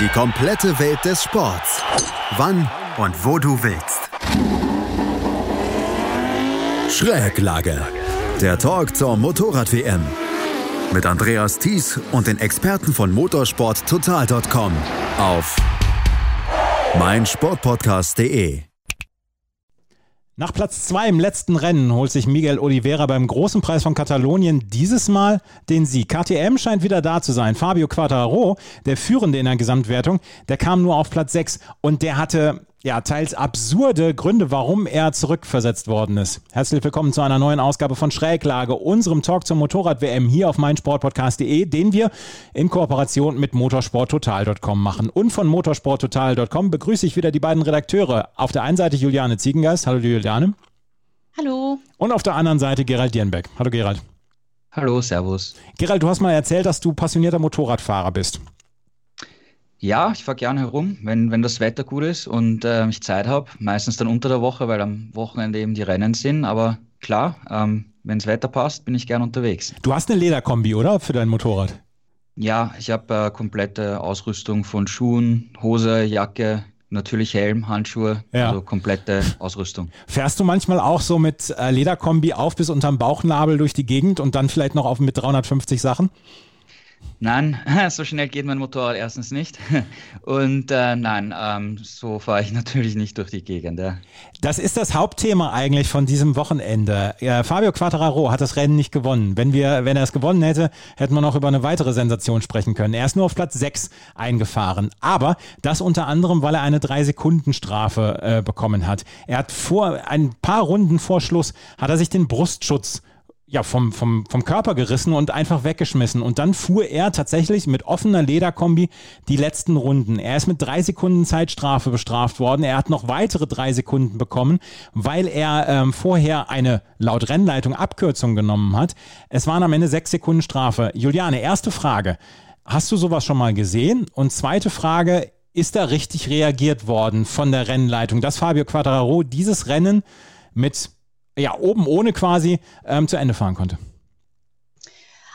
Die komplette Welt des Sports. Wann und wo du willst. Schräglage. Der Talk zur Motorrad-WM. Mit Andreas Thies und den Experten von motorsporttotal.com auf meinsportpodcast.de. Nach Platz 2 im letzten Rennen holt sich Miguel Oliveira beim großen Preis von Katalonien dieses Mal den Sieg. KTM scheint wieder da zu sein. Fabio Quattararo, der Führende in der Gesamtwertung, der kam nur auf Platz 6 und der hatte ja, teils absurde Gründe, warum er zurückversetzt worden ist. Herzlich willkommen zu einer neuen Ausgabe von Schräglage, unserem Talk zur Motorrad-WM hier auf meinsportpodcast.de, den wir in Kooperation mit motorsporttotal.com machen. Und von motorsporttotal.com begrüße ich wieder die beiden Redakteure. Auf der einen Seite Juliane Ziegengeist. Hallo Juliane. Hallo. Und auf der anderen Seite Gerald Dierenbeck. Hallo Gerald. Hallo, Servus. Gerald, du hast mal erzählt, dass du passionierter Motorradfahrer bist. Ja, ich fahre gerne herum, wenn, wenn das Wetter gut ist und äh, ich Zeit habe. Meistens dann unter der Woche, weil am Wochenende eben die Rennen sind. Aber klar, ähm, wenn das Wetter passt, bin ich gern unterwegs. Du hast eine Lederkombi, oder? Für dein Motorrad? Ja, ich habe äh, komplette Ausrüstung von Schuhen, Hose, Jacke, natürlich Helm, Handschuhe, ja. also komplette Ausrüstung. Fährst du manchmal auch so mit äh, Lederkombi auf bis unterm Bauchnabel durch die Gegend und dann vielleicht noch auf mit 350 Sachen? Nein, so schnell geht mein Motorrad erstens nicht. Und äh, nein, ähm, so fahre ich natürlich nicht durch die Gegend. Ja. Das ist das Hauptthema eigentlich von diesem Wochenende. Ja, Fabio Quattararo hat das Rennen nicht gewonnen. Wenn, wir, wenn er es gewonnen hätte, hätten wir noch über eine weitere Sensation sprechen können. Er ist nur auf Platz 6 eingefahren. Aber das unter anderem, weil er eine 3-Sekunden-Strafe äh, bekommen hat. Er hat vor ein paar Runden vor Schluss hat er sich den Brustschutz ja, vom, vom, vom Körper gerissen und einfach weggeschmissen. Und dann fuhr er tatsächlich mit offener Lederkombi die letzten Runden. Er ist mit drei Sekunden Zeitstrafe bestraft worden. Er hat noch weitere drei Sekunden bekommen, weil er ähm, vorher eine laut Rennleitung Abkürzung genommen hat. Es waren am Ende sechs Sekunden Strafe. Juliane, erste Frage. Hast du sowas schon mal gesehen? Und zweite Frage, ist da richtig reagiert worden von der Rennleitung, dass Fabio Quadraro dieses Rennen mit ja, oben ohne quasi ähm, zu Ende fahren konnte?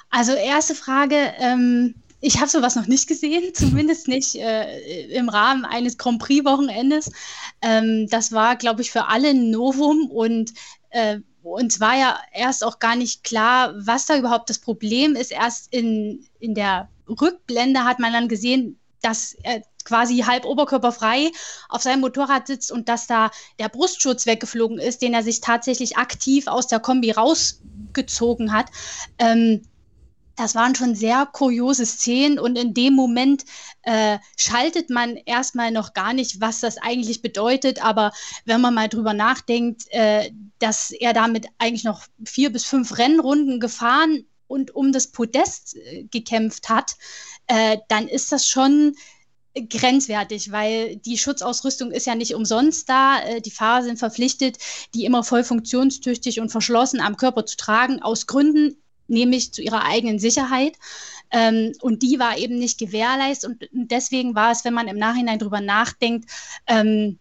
Also erste Frage, ähm, ich habe sowas noch nicht gesehen, zumindest nicht äh, im Rahmen eines Grand Prix-Wochenendes. Ähm, das war, glaube ich, für alle ein Novum und äh, uns war ja erst auch gar nicht klar, was da überhaupt das Problem ist. Erst in, in der Rückblende hat man dann gesehen, dass er quasi halb oberkörperfrei auf seinem Motorrad sitzt und dass da der Brustschutz weggeflogen ist, den er sich tatsächlich aktiv aus der Kombi rausgezogen hat. Ähm, das waren schon sehr kuriose Szenen und in dem Moment äh, schaltet man erstmal noch gar nicht, was das eigentlich bedeutet. Aber wenn man mal drüber nachdenkt, äh, dass er damit eigentlich noch vier bis fünf Rennrunden gefahren und um das Podest äh, gekämpft hat, äh, dann ist das schon grenzwertig, weil die Schutzausrüstung ist ja nicht umsonst da. Äh, die Fahrer sind verpflichtet, die immer voll funktionstüchtig und verschlossen am Körper zu tragen, aus Gründen, nämlich zu ihrer eigenen Sicherheit. Ähm, und die war eben nicht gewährleistet. Und deswegen war es, wenn man im Nachhinein drüber nachdenkt, ähm,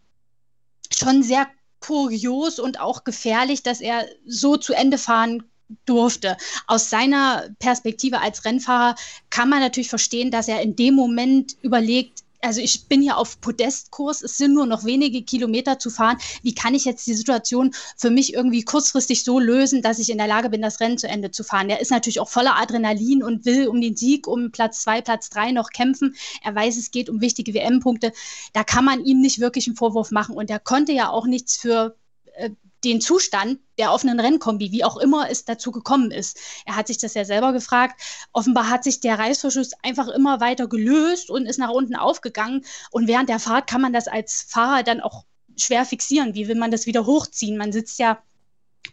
schon sehr kurios und auch gefährlich, dass er so zu Ende fahren durfte. Aus seiner Perspektive als Rennfahrer kann man natürlich verstehen, dass er in dem Moment überlegt, also ich bin hier auf Podestkurs, es sind nur noch wenige Kilometer zu fahren. Wie kann ich jetzt die Situation für mich irgendwie kurzfristig so lösen, dass ich in der Lage bin, das Rennen zu Ende zu fahren? Er ist natürlich auch voller Adrenalin und will um den Sieg, um Platz zwei, Platz drei noch kämpfen. Er weiß, es geht um wichtige WM-Punkte. Da kann man ihm nicht wirklich einen Vorwurf machen. Und er konnte ja auch nichts für den Zustand der offenen Rennkombi, wie auch immer es dazu gekommen ist. Er hat sich das ja selber gefragt. Offenbar hat sich der Reißverschluss einfach immer weiter gelöst und ist nach unten aufgegangen. Und während der Fahrt kann man das als Fahrer dann auch schwer fixieren. Wie will man das wieder hochziehen? Man sitzt ja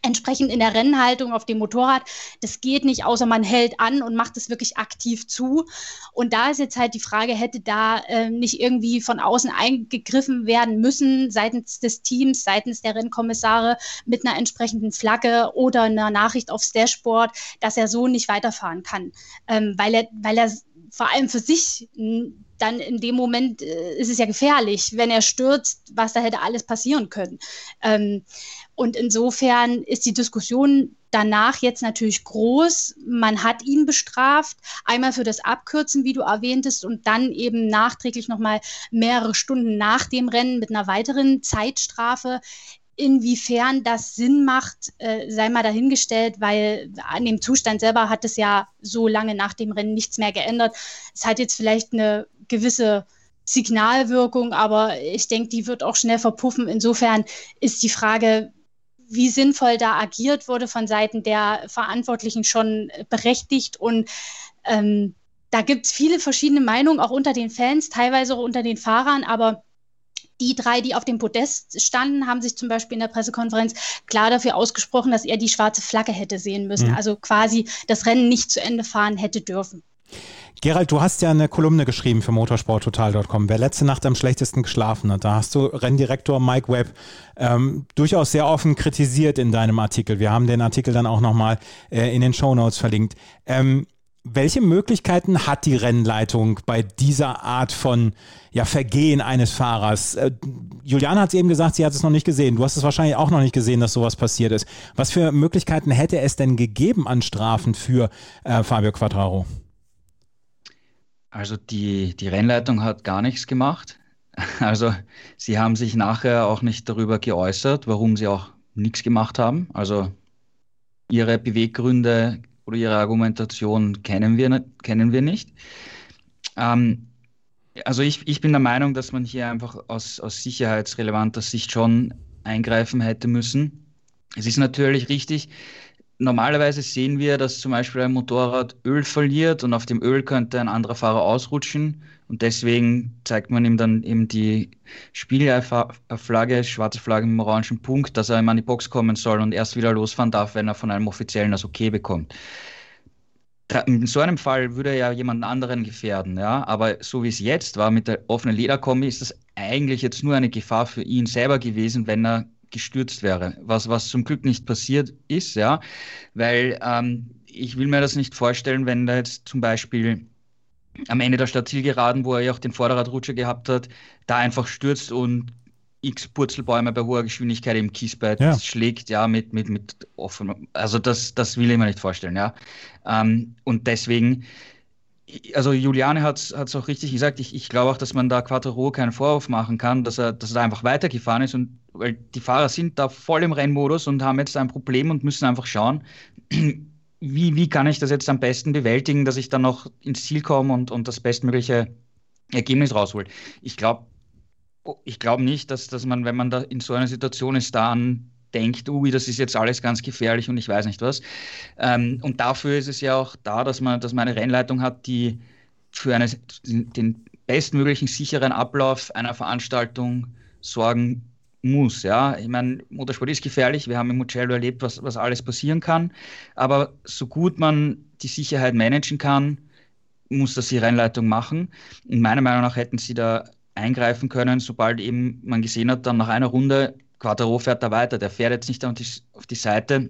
entsprechend in der Rennhaltung auf dem Motorrad. Das geht nicht, außer man hält an und macht es wirklich aktiv zu. Und da ist jetzt halt die Frage, hätte da äh, nicht irgendwie von außen eingegriffen werden müssen, seitens des Teams, seitens der Rennkommissare mit einer entsprechenden Flagge oder einer Nachricht aufs Dashboard, dass er so nicht weiterfahren kann, ähm, weil er, weil er vor allem für sich dann in dem Moment äh, ist es ja gefährlich, wenn er stürzt, was da hätte alles passieren können. Ähm, und insofern ist die Diskussion danach jetzt natürlich groß. Man hat ihn bestraft, einmal für das Abkürzen, wie du erwähntest, und dann eben nachträglich nochmal mehrere Stunden nach dem Rennen mit einer weiteren Zeitstrafe. Inwiefern das Sinn macht, äh, sei mal dahingestellt, weil an dem Zustand selber hat es ja so lange nach dem Rennen nichts mehr geändert. Es hat jetzt vielleicht eine gewisse Signalwirkung, aber ich denke, die wird auch schnell verpuffen. Insofern ist die Frage, wie sinnvoll da agiert wurde von Seiten der Verantwortlichen schon berechtigt. Und ähm, da gibt es viele verschiedene Meinungen, auch unter den Fans, teilweise auch unter den Fahrern, aber die drei, die auf dem Podest standen, haben sich zum Beispiel in der Pressekonferenz klar dafür ausgesprochen, dass er die schwarze Flagge hätte sehen müssen. Mhm. Also quasi das Rennen nicht zu Ende fahren hätte dürfen. Gerald, du hast ja eine Kolumne geschrieben für motorsporttotal.com. Wer letzte Nacht am schlechtesten geschlafen hat, da hast du Renndirektor Mike Webb ähm, durchaus sehr offen kritisiert in deinem Artikel. Wir haben den Artikel dann auch nochmal äh, in den Show Notes verlinkt. Ähm, welche Möglichkeiten hat die Rennleitung bei dieser Art von ja, Vergehen eines Fahrers? Äh, Juliane hat es eben gesagt, sie hat es noch nicht gesehen. Du hast es wahrscheinlich auch noch nicht gesehen, dass sowas passiert ist. Was für Möglichkeiten hätte es denn gegeben an Strafen für äh, Fabio Quattraro? Also die, die Rennleitung hat gar nichts gemacht. Also sie haben sich nachher auch nicht darüber geäußert, warum sie auch nichts gemacht haben. Also ihre Beweggründe oder ihre Argumentation kennen wir, kennen wir nicht. Ähm, also ich, ich bin der Meinung, dass man hier einfach aus, aus sicherheitsrelevanter Sicht schon eingreifen hätte müssen. Es ist natürlich richtig, normalerweise sehen wir, dass zum Beispiel ein Motorrad Öl verliert und auf dem Öl könnte ein anderer Fahrer ausrutschen. Und deswegen zeigt man ihm dann eben die Spiegelflagge, schwarze Flagge mit dem orangen Punkt, dass er immer an die Box kommen soll und erst wieder losfahren darf, wenn er von einem Offiziellen das Okay bekommt. In so einem Fall würde er ja jemanden anderen gefährden, ja. Aber so wie es jetzt war mit der offenen Lederkombi, ist das eigentlich jetzt nur eine Gefahr für ihn selber gewesen, wenn er gestürzt wäre, was, was zum Glück nicht passiert ist, ja, weil ähm, ich will mir das nicht vorstellen, wenn da jetzt zum Beispiel am Ende der Stadtzielgeraden, wo er ja auch den Vorderradrutscher gehabt hat, da einfach stürzt und x Purzelbäume bei hoher Geschwindigkeit im Kiesbett ja. schlägt, ja, mit, mit, mit offen. Also das, das will ich mir nicht vorstellen, ja. Ähm, und deswegen also Juliane hat es auch richtig gesagt, ich, ich glaube auch, dass man da Quattro keinen Vorwurf machen kann, dass er, dass er einfach weitergefahren ist und weil die Fahrer sind da voll im Rennmodus und haben jetzt ein Problem und müssen einfach schauen, wie, wie kann ich das jetzt am besten bewältigen, dass ich dann noch ins Ziel komme und, und das bestmögliche Ergebnis raushole. Ich glaube ich glaube nicht, dass, dass man, wenn man da in so einer Situation ist, da an denkt, ui, das ist jetzt alles ganz gefährlich und ich weiß nicht was. Ähm, und dafür ist es ja auch da, dass man, dass man eine Rennleitung hat, die für eine, den bestmöglichen sicheren Ablauf einer Veranstaltung sorgen muss. Ja, ich meine, Motorsport ist gefährlich. Wir haben im Mugello erlebt, was, was alles passieren kann. Aber so gut man die Sicherheit managen kann, muss das die Rennleitung machen. Und meiner Meinung nach hätten sie da eingreifen können, sobald eben man gesehen hat, dann nach einer Runde, Quattro fährt da weiter, der fährt jetzt nicht auf die, auf die Seite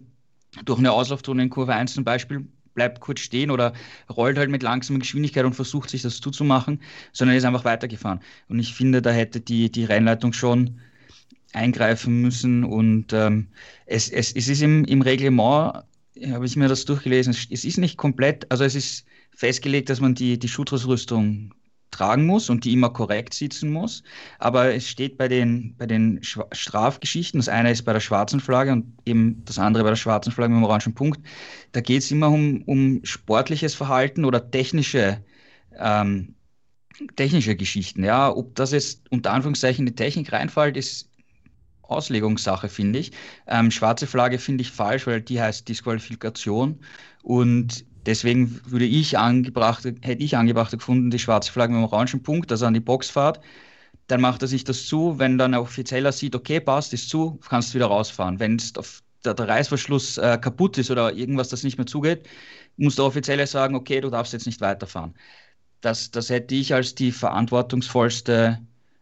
durch eine Auslaufzone in Kurve 1 zum Beispiel, bleibt kurz stehen oder rollt halt mit langsamer Geschwindigkeit und versucht sich das zuzumachen, sondern ist einfach weitergefahren. Und ich finde, da hätte die, die Rennleitung schon eingreifen müssen und ähm, es, es, es ist im, im Reglement, habe ich mir das durchgelesen, es ist nicht komplett, also es ist festgelegt, dass man die, die Schutzrüstung tragen muss und die immer korrekt sitzen muss. Aber es steht bei den, bei den Strafgeschichten, das eine ist bei der schwarzen Flagge und eben das andere bei der schwarzen Flagge mit dem orangen Punkt, da geht es immer um, um sportliches Verhalten oder technische, ähm, technische Geschichten. Ja, ob das jetzt unter Anführungszeichen in die Technik reinfällt, ist Auslegungssache, finde ich. Ähm, schwarze Flagge finde ich falsch, weil die heißt Disqualifikation und Deswegen würde ich angebracht, hätte ich angebracht gefunden, die schwarze Flagge mit dem orangen Punkt, also an die Box fahrt. Dann macht er sich das zu. Wenn dann ein Offizieller sieht, okay, passt, ist zu, kannst du wieder rausfahren. Wenn der, der Reißverschluss äh, kaputt ist oder irgendwas, das nicht mehr zugeht, muss der Offizielle sagen, okay, du darfst jetzt nicht weiterfahren. Das, das hätte ich als die verantwortungsvollste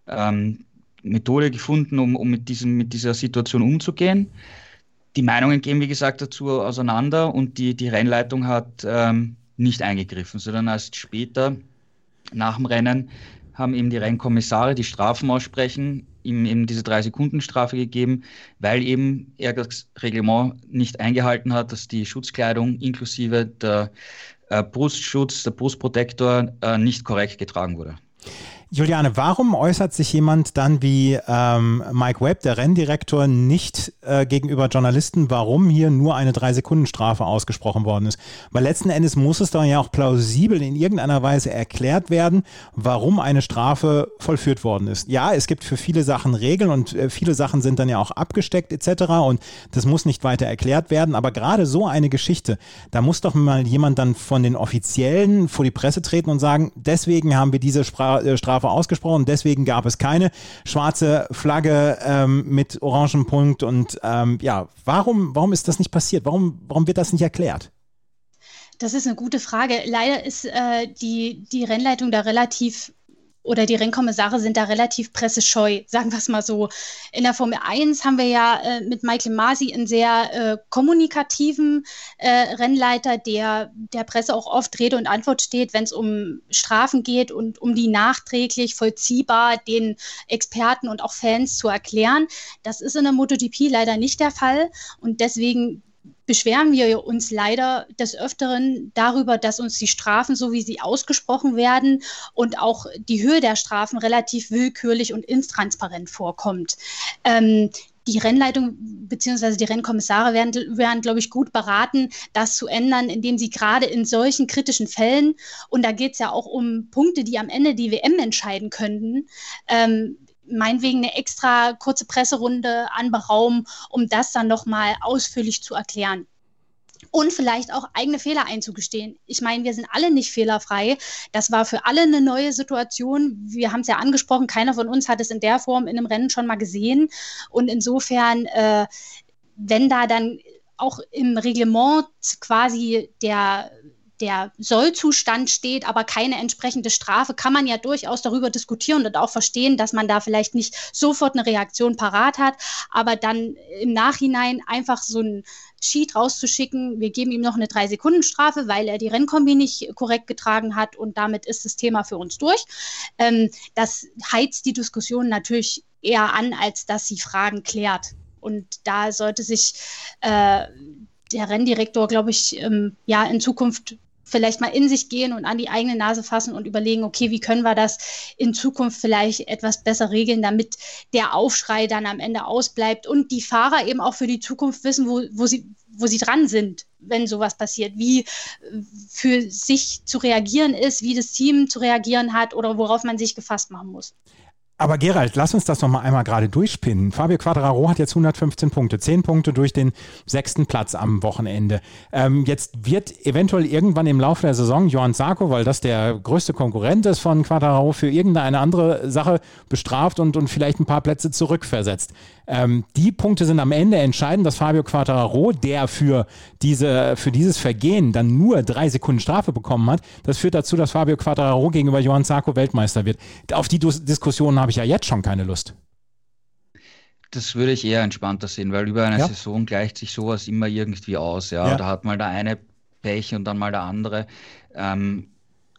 ähm, Methode gefunden, um, um mit, diesem, mit dieser Situation umzugehen die Meinungen gehen, wie gesagt, dazu auseinander und die, die Rennleitung hat ähm, nicht eingegriffen, sondern erst später nach dem Rennen haben eben die Rennkommissare, die Strafen aussprechen, ihm eben diese drei Sekunden Strafe gegeben, weil eben er das Reglement nicht eingehalten hat, dass die Schutzkleidung inklusive der äh, Brustschutz, der Brustprotektor äh, nicht korrekt getragen wurde. Juliane, warum äußert sich jemand dann wie ähm, Mike Webb, der Renndirektor, nicht äh, gegenüber Journalisten, warum hier nur eine Drei-Sekunden-Strafe ausgesprochen worden ist? Weil letzten Endes muss es doch ja auch plausibel in irgendeiner Weise erklärt werden, warum eine Strafe vollführt worden ist. Ja, es gibt für viele Sachen Regeln und äh, viele Sachen sind dann ja auch abgesteckt etc. und das muss nicht weiter erklärt werden. Aber gerade so eine Geschichte, da muss doch mal jemand dann von den Offiziellen vor die Presse treten und sagen, deswegen haben wir diese Spra äh, Strafe Strafe ausgesprochen. Deswegen gab es keine schwarze Flagge ähm, mit orangen Punkt. Und ähm, ja, warum, warum ist das nicht passiert? Warum, warum wird das nicht erklärt? Das ist eine gute Frage. Leider ist äh, die, die Rennleitung da relativ oder die Rennkommissare sind da relativ pressescheu, sagen wir es mal so. In der Formel 1 haben wir ja äh, mit Michael Masi einen sehr äh, kommunikativen äh, Rennleiter, der der Presse auch oft Rede und Antwort steht, wenn es um Strafen geht und um die nachträglich vollziehbar den Experten und auch Fans zu erklären. Das ist in der MotoGP leider nicht der Fall und deswegen beschweren wir uns leider des Öfteren darüber, dass uns die Strafen, so wie sie ausgesprochen werden und auch die Höhe der Strafen relativ willkürlich und intransparent vorkommt. Ähm, die Rennleitung bzw. die Rennkommissare werden, werden, glaube ich, gut beraten, das zu ändern, indem sie gerade in solchen kritischen Fällen, und da geht es ja auch um Punkte, die am Ende die WM entscheiden könnten, ähm, meinetwegen eine extra kurze Presserunde anberaumen, um das dann nochmal ausführlich zu erklären. Und vielleicht auch eigene Fehler einzugestehen. Ich meine, wir sind alle nicht fehlerfrei. Das war für alle eine neue Situation. Wir haben es ja angesprochen, keiner von uns hat es in der Form in einem Rennen schon mal gesehen. Und insofern, äh, wenn da dann auch im Reglement quasi der der Sollzustand steht, aber keine entsprechende Strafe, kann man ja durchaus darüber diskutieren und auch verstehen, dass man da vielleicht nicht sofort eine Reaktion parat hat, aber dann im Nachhinein einfach so ein Sheet rauszuschicken, wir geben ihm noch eine Drei-Sekunden-Strafe, weil er die Rennkombi nicht korrekt getragen hat und damit ist das Thema für uns durch. Ähm, das heizt die Diskussion natürlich eher an, als dass sie Fragen klärt. Und da sollte sich äh, der Renndirektor, glaube ich, ähm, ja in Zukunft vielleicht mal in sich gehen und an die eigene Nase fassen und überlegen, okay, wie können wir das in Zukunft vielleicht etwas besser regeln, damit der Aufschrei dann am Ende ausbleibt und die Fahrer eben auch für die Zukunft wissen, wo, wo, sie, wo sie dran sind, wenn sowas passiert, wie für sich zu reagieren ist, wie das Team zu reagieren hat oder worauf man sich gefasst machen muss. Aber Gerald, lass uns das noch mal einmal gerade durchspinnen. Fabio Quadraro hat jetzt 115 Punkte, 10 Punkte durch den sechsten Platz am Wochenende. Ähm, jetzt wird eventuell irgendwann im Laufe der Saison Johann Sarko, weil das der größte Konkurrent ist von Quadraro, für irgendeine andere Sache bestraft und, und vielleicht ein paar Plätze zurückversetzt. Ähm, die Punkte sind am Ende entscheidend, dass Fabio Quattararo, der für, diese, für dieses Vergehen dann nur drei Sekunden Strafe bekommen hat, das führt dazu, dass Fabio Quattararo gegenüber Johann Zarco Weltmeister wird. Auf die Diskussion habe ich ja jetzt schon keine Lust. Das würde ich eher entspannter sehen, weil über eine ja. Saison gleicht sich sowas immer irgendwie aus. Ja? ja. Da hat mal der eine Pech und dann mal der andere. Ähm,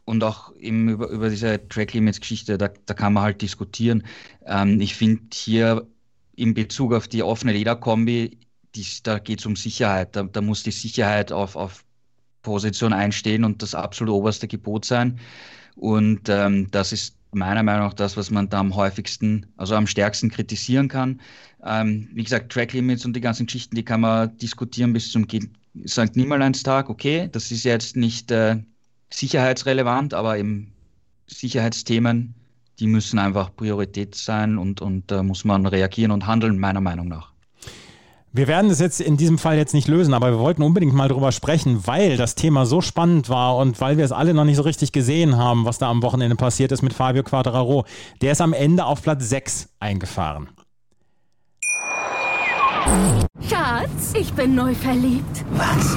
und auch eben über, über diese Track Limits Geschichte, da, da kann man halt diskutieren. Ähm, ich finde hier in Bezug auf die offene Lederkombi, die, da geht es um Sicherheit. Da, da, muss die Sicherheit auf, auf Position einstehen und das absolut oberste Gebot sein. Und ähm, das ist meiner Meinung nach das, was man da am häufigsten, also am stärksten kritisieren kann. Ähm, wie gesagt, Track Limits und die ganzen Geschichten, die kann man diskutieren bis zum St. Nimmerleinstag. Okay, das ist jetzt nicht äh, sicherheitsrelevant, aber eben Sicherheitsthemen die müssen einfach Priorität sein und, und da äh, muss man reagieren und handeln, meiner Meinung nach. Wir werden es jetzt in diesem Fall jetzt nicht lösen, aber wir wollten unbedingt mal drüber sprechen, weil das Thema so spannend war und weil wir es alle noch nicht so richtig gesehen haben, was da am Wochenende passiert ist mit Fabio Quadraro. Der ist am Ende auf Platz 6 eingefahren. Schatz, ich bin neu verliebt. Was?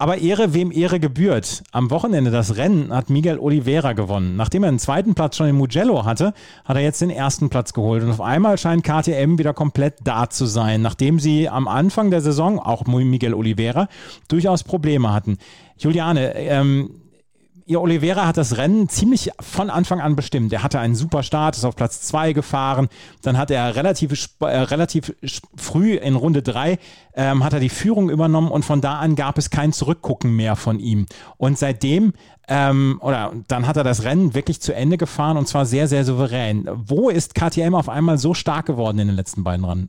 Aber Ehre, wem Ehre gebührt. Am Wochenende das Rennen hat Miguel Oliveira gewonnen. Nachdem er den zweiten Platz schon in Mugello hatte, hat er jetzt den ersten Platz geholt. Und auf einmal scheint KTM wieder komplett da zu sein, nachdem sie am Anfang der Saison, auch Miguel Oliveira, durchaus Probleme hatten. Juliane, ähm, ihr Oliveira hat das Rennen ziemlich von Anfang an bestimmt. Er hatte einen super Start, ist auf Platz 2 gefahren. Dann hat er relativ, äh, relativ früh in Runde 3 ähm, hat er die Führung übernommen und von da an gab es kein Zurückgucken mehr von ihm. Und seitdem ähm, oder dann hat er das Rennen wirklich zu Ende gefahren und zwar sehr, sehr souverän. Wo ist KTM auf einmal so stark geworden in den letzten beiden Rennen?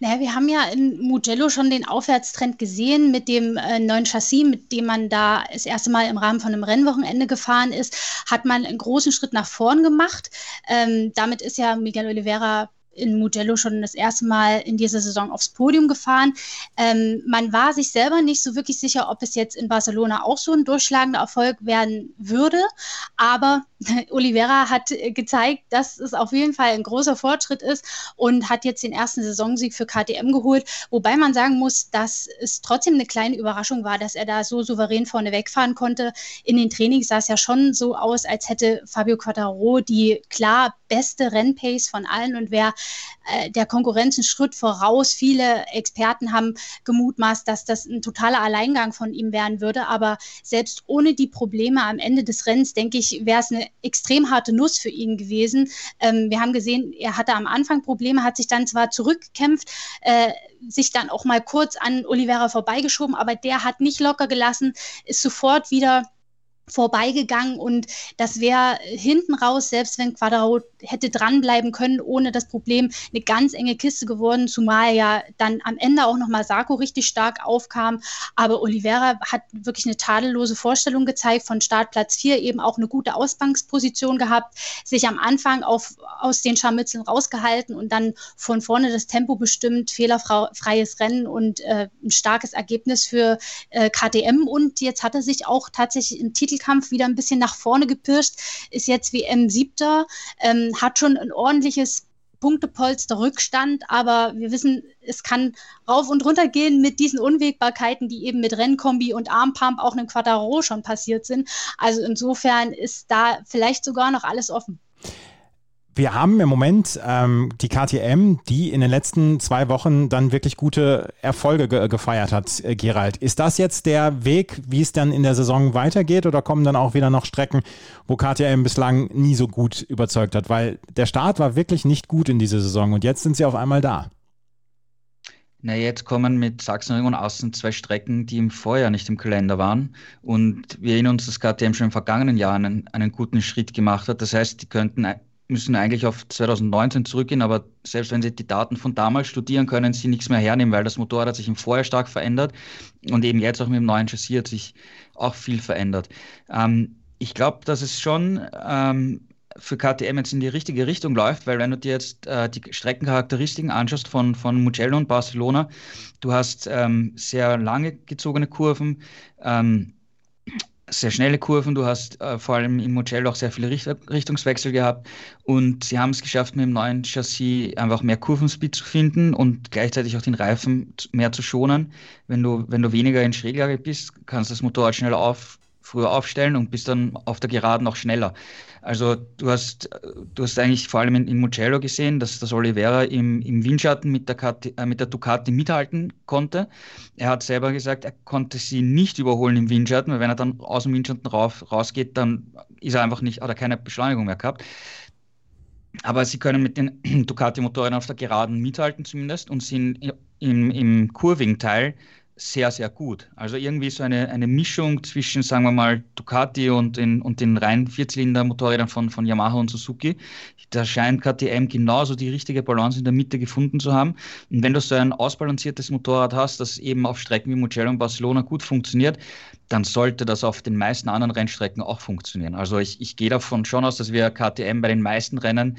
Naja, wir haben ja in Mugello schon den Aufwärtstrend gesehen mit dem äh, neuen Chassis, mit dem man da das erste Mal im Rahmen von einem Rennwochenende gefahren ist, hat man einen großen Schritt nach vorn gemacht. Ähm, damit ist ja Miguel Oliveira in Mugello schon das erste Mal in dieser Saison aufs Podium gefahren. Ähm, man war sich selber nicht so wirklich sicher, ob es jetzt in Barcelona auch so ein durchschlagender Erfolg werden würde. Aber Oliveira hat gezeigt, dass es auf jeden Fall ein großer Fortschritt ist und hat jetzt den ersten Saisonsieg für KTM geholt. Wobei man sagen muss, dass es trotzdem eine kleine Überraschung war, dass er da so souverän vorne wegfahren konnte. In den Trainings sah es ja schon so aus, als hätte Fabio Quattaro die klar beste Rennpace von allen und wäre äh, der Konkurrenz einen Schritt voraus. Viele Experten haben gemutmaßt, dass das ein totaler Alleingang von ihm werden würde. Aber selbst ohne die Probleme am Ende des Rennens, denke ich, wäre es eine extrem harte Nuss für ihn gewesen. Ähm, wir haben gesehen, er hatte am Anfang Probleme, hat sich dann zwar zurückgekämpft, äh, sich dann auch mal kurz an Oliveira vorbeigeschoben, aber der hat nicht locker gelassen, ist sofort wieder vorbeigegangen und das wäre hinten raus, selbst wenn Quadraro hätte dranbleiben können, ohne das Problem, eine ganz enge Kiste geworden, zumal ja dann am Ende auch nochmal Sarko richtig stark aufkam. Aber Oliveira hat wirklich eine tadellose Vorstellung gezeigt, von Startplatz 4 eben auch eine gute Ausgangsposition gehabt, sich am Anfang auf, aus den Scharmützeln rausgehalten und dann von vorne das Tempo bestimmt, fehlerfreies Rennen und äh, ein starkes Ergebnis für äh, KTM und jetzt hat er sich auch tatsächlich im Titel Titelkampf wieder ein bisschen nach vorne gepirscht, ist jetzt WM siebter, ähm, hat schon ein ordentliches Punktepolster Rückstand, aber wir wissen, es kann rauf und runter gehen mit diesen Unwägbarkeiten, die eben mit Rennkombi und Armpump auch einem Quattaro schon passiert sind. Also insofern ist da vielleicht sogar noch alles offen wir haben im Moment ähm, die KTM, die in den letzten zwei Wochen dann wirklich gute Erfolge ge gefeiert hat, äh, Gerald. Ist das jetzt der Weg, wie es dann in der Saison weitergeht oder kommen dann auch wieder noch Strecken, wo KTM bislang nie so gut überzeugt hat? Weil der Start war wirklich nicht gut in dieser Saison und jetzt sind sie auf einmal da. Na, jetzt kommen mit Sachsen und Außen zwei Strecken, die im Vorjahr nicht im Kalender waren. Und wir erinnern uns, dass KTM schon im vergangenen Jahr einen, einen guten Schritt gemacht hat. Das heißt, die könnten müssen eigentlich auf 2019 zurückgehen, aber selbst wenn Sie die Daten von damals studieren, können Sie nichts mehr hernehmen, weil das Motorrad hat sich im Vorjahr stark verändert und eben jetzt auch mit dem neuen Chassis hat sich auch viel verändert. Ähm, ich glaube, dass es schon ähm, für KTM jetzt in die richtige Richtung läuft, weil wenn du dir jetzt äh, die Streckencharakteristiken anschaust von, von Mugello und Barcelona, du hast ähm, sehr lange gezogene Kurven, ähm, sehr schnelle Kurven, du hast äh, vor allem im Mugello auch sehr viele Richt Richtungswechsel gehabt und sie haben es geschafft, mit dem neuen Chassis einfach mehr Kurvenspeed zu finden und gleichzeitig auch den Reifen mehr zu schonen. Wenn du, wenn du weniger in Schräglage bist, kannst du das Motorrad schneller auf, früher aufstellen und bist dann auf der Geraden noch schneller. Also du hast, du hast eigentlich vor allem in, in Mugello gesehen, dass das Oliveira im, im Windschatten mit der, Kati, äh, mit der Ducati mithalten konnte. Er hat selber gesagt, er konnte sie nicht überholen im Windschatten, weil wenn er dann aus dem Windschatten rauf, rausgeht, dann ist er einfach nicht, hat er keine Beschleunigung mehr gehabt. Aber sie können mit den Ducati-Motoren auf der Geraden mithalten zumindest und sind im, im kurvigen Teil sehr, sehr gut. Also irgendwie so eine, eine Mischung zwischen, sagen wir mal, Ducati und den, und den rein Vierzylinder-Motorrädern von, von Yamaha und Suzuki. Da scheint KTM genauso die richtige Balance in der Mitte gefunden zu haben. Und wenn du so ein ausbalanciertes Motorrad hast, das eben auf Strecken wie Mugello und Barcelona gut funktioniert, dann sollte das auf den meisten anderen Rennstrecken auch funktionieren. Also ich, ich gehe davon schon aus, dass wir KTM bei den meisten Rennen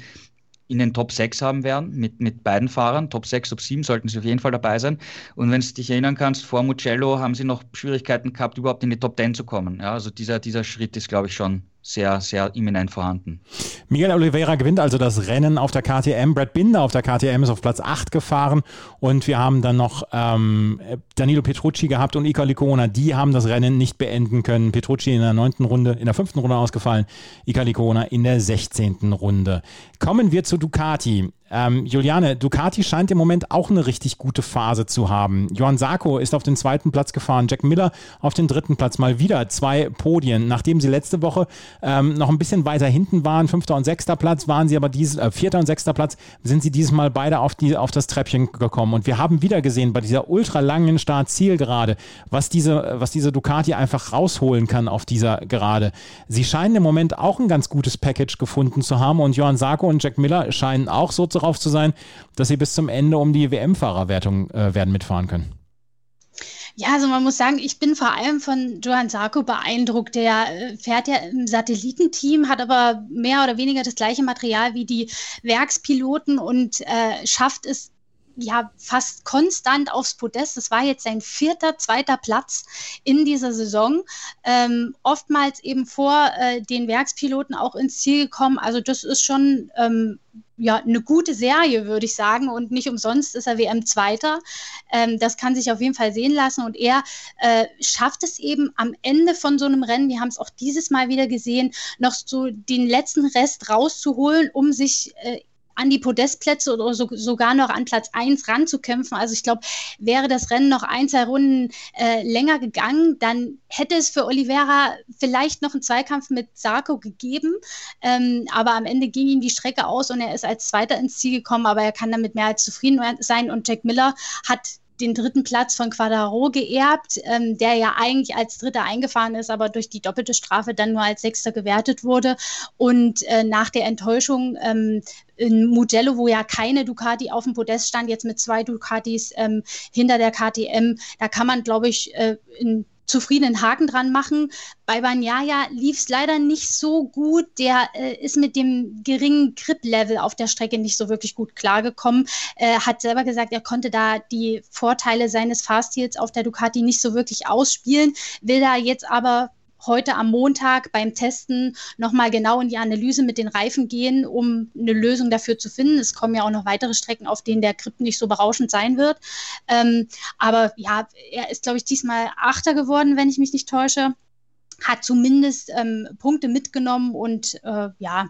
in den Top 6 haben werden mit, mit beiden Fahrern. Top 6, Top 7 sollten sie auf jeden Fall dabei sein. Und wenn du dich erinnern kannst, vor Mugello haben sie noch Schwierigkeiten gehabt, überhaupt in die Top 10 zu kommen. Ja, also dieser, dieser Schritt ist, glaube ich, schon sehr, sehr imminent vorhanden. Miguel Oliveira gewinnt also das Rennen auf der KTM. Brad Binder auf der KTM ist auf Platz 8 gefahren und wir haben dann noch ähm, Danilo Petrucci gehabt und Ika Licona. Die haben das Rennen nicht beenden können. Petrucci in der neunten Runde, in der fünften Runde ausgefallen, Ika Licona in der sechzehnten Runde. Kommen wir zu Ducati. Ähm, Juliane, Ducati scheint im Moment auch eine richtig gute Phase zu haben. Johann Sarko ist auf den zweiten Platz gefahren, Jack Miller auf den dritten Platz. Mal wieder zwei Podien. Nachdem sie letzte Woche ähm, noch ein bisschen weiter hinten waren, fünfter und sechster Platz, waren sie aber dieses, äh, vierter und sechster Platz, sind sie dieses Mal beide auf, die, auf das Treppchen gekommen. Und wir haben wieder gesehen bei dieser ultra langen Start-Zielgerade, was diese, was diese Ducati einfach rausholen kann auf dieser Gerade. Sie scheinen im Moment auch ein ganz gutes Package gefunden zu haben und Johann Sarko und Jack Miller scheinen auch so zu darauf zu sein, dass sie bis zum Ende um die WM-Fahrerwertung äh, werden mitfahren können. Ja, also man muss sagen, ich bin vor allem von Johann Sarko beeindruckt. Der äh, fährt ja im Satellitenteam, hat aber mehr oder weniger das gleiche Material wie die Werkspiloten und äh, schafft es ja fast konstant aufs Podest. Das war jetzt sein vierter, zweiter Platz in dieser Saison. Ähm, oftmals eben vor äh, den Werkspiloten auch ins Ziel gekommen. Also das ist schon ähm, ja, eine gute Serie, würde ich sagen. Und nicht umsonst ist er WM-Zweiter. Ähm, das kann sich auf jeden Fall sehen lassen. Und er äh, schafft es eben am Ende von so einem Rennen, wir haben es auch dieses Mal wieder gesehen, noch so den letzten Rest rauszuholen, um sich äh, an die Podestplätze oder so, sogar noch an Platz 1 ranzukämpfen. Also ich glaube, wäre das Rennen noch ein, zwei Runden äh, länger gegangen, dann hätte es für Oliveira vielleicht noch einen Zweikampf mit Sarko gegeben. Ähm, aber am Ende ging ihm die Strecke aus und er ist als Zweiter ins Ziel gekommen, aber er kann damit mehr als zufrieden sein. Und Jack Miller hat den dritten Platz von Quadaro geerbt, ähm, der ja eigentlich als Dritter eingefahren ist, aber durch die doppelte Strafe dann nur als Sechster gewertet wurde. Und äh, nach der Enttäuschung ähm, in Mugello, wo ja keine Ducati auf dem Podest stand, jetzt mit zwei Ducatis ähm, hinter der KTM, da kann man, glaube ich, äh, in zufriedenen Haken dran machen. Bei Banyaya lief es leider nicht so gut. Der äh, ist mit dem geringen Grip-Level auf der Strecke nicht so wirklich gut klargekommen. Äh, hat selber gesagt, er konnte da die Vorteile seines Fahrstils auf der Ducati nicht so wirklich ausspielen, will da jetzt aber heute am Montag beim Testen nochmal genau in die Analyse mit den Reifen gehen, um eine Lösung dafür zu finden. Es kommen ja auch noch weitere Strecken, auf denen der Grip nicht so berauschend sein wird. Ähm, aber ja, er ist, glaube ich, diesmal Achter geworden, wenn ich mich nicht täusche hat zumindest ähm, Punkte mitgenommen und äh, ja,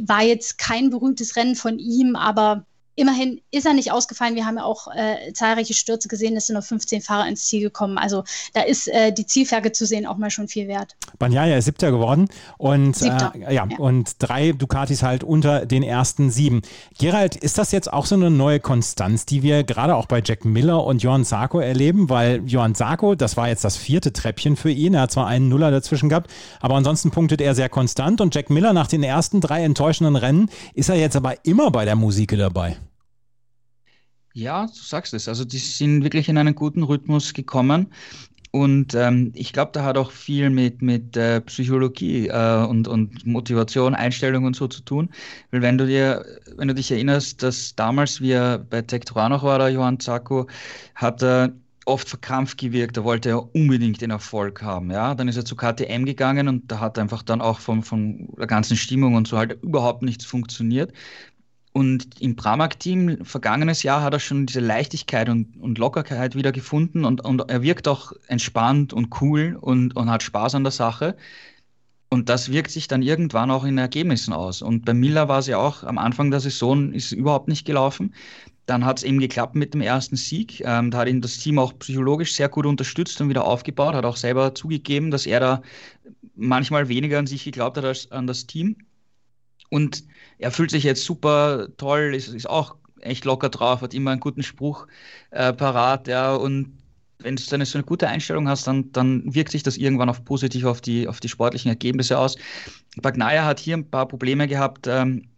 war jetzt kein berühmtes Rennen von ihm, aber Immerhin ist er nicht ausgefallen. Wir haben ja auch äh, zahlreiche Stürze gesehen. Es sind nur 15 Fahrer ins Ziel gekommen. Also da ist äh, die Zielflagge zu sehen auch mal schon viel wert. Banyaya ist siebter geworden und, äh, ja, ja, und drei Ducatis halt unter den ersten sieben. Gerald, ist das jetzt auch so eine neue Konstanz, die wir gerade auch bei Jack Miller und Johann Sarko erleben? Weil Johann Sarko, das war jetzt das vierte Treppchen für ihn. Er hat zwar einen Nuller dazwischen gehabt, aber ansonsten punktet er sehr konstant. Und Jack Miller nach den ersten drei enttäuschenden Rennen ist er jetzt aber immer bei der Musik dabei. Ja, du sagst es. Also die sind wirklich in einen guten Rhythmus gekommen. Und ähm, ich glaube, da hat auch viel mit, mit äh, Psychologie äh, und, und Motivation, Einstellung und so zu tun. Weil wenn du dir, wenn du dich erinnerst, dass damals, wie er bei Tektora noch war, der Johann Zacko, hat er oft verkrampft gewirkt, da wollte er unbedingt den Erfolg haben. Ja? Dann ist er zu KTM gegangen und da hat einfach dann auch von, von der ganzen Stimmung und so halt überhaupt nichts funktioniert. Und im Pramac-Team vergangenes Jahr hat er schon diese Leichtigkeit und, und Lockerheit wieder gefunden und, und er wirkt auch entspannt und cool und, und hat Spaß an der Sache. Und das wirkt sich dann irgendwann auch in Ergebnissen aus. Und bei Miller war es ja auch am Anfang der Saison ist überhaupt nicht gelaufen. Dann hat es eben geklappt mit dem ersten Sieg. Ähm, da hat ihn das Team auch psychologisch sehr gut unterstützt und wieder aufgebaut, hat auch selber zugegeben, dass er da manchmal weniger an sich geglaubt hat als an das Team. Und er fühlt sich jetzt super toll, ist, ist auch echt locker drauf, hat immer einen guten Spruch äh, parat, ja, und wenn du dann so eine gute Einstellung hast, dann, dann wirkt sich das irgendwann auch positiv auf die, auf die sportlichen Ergebnisse aus. Bagnaia hat hier ein paar Probleme gehabt, ähm,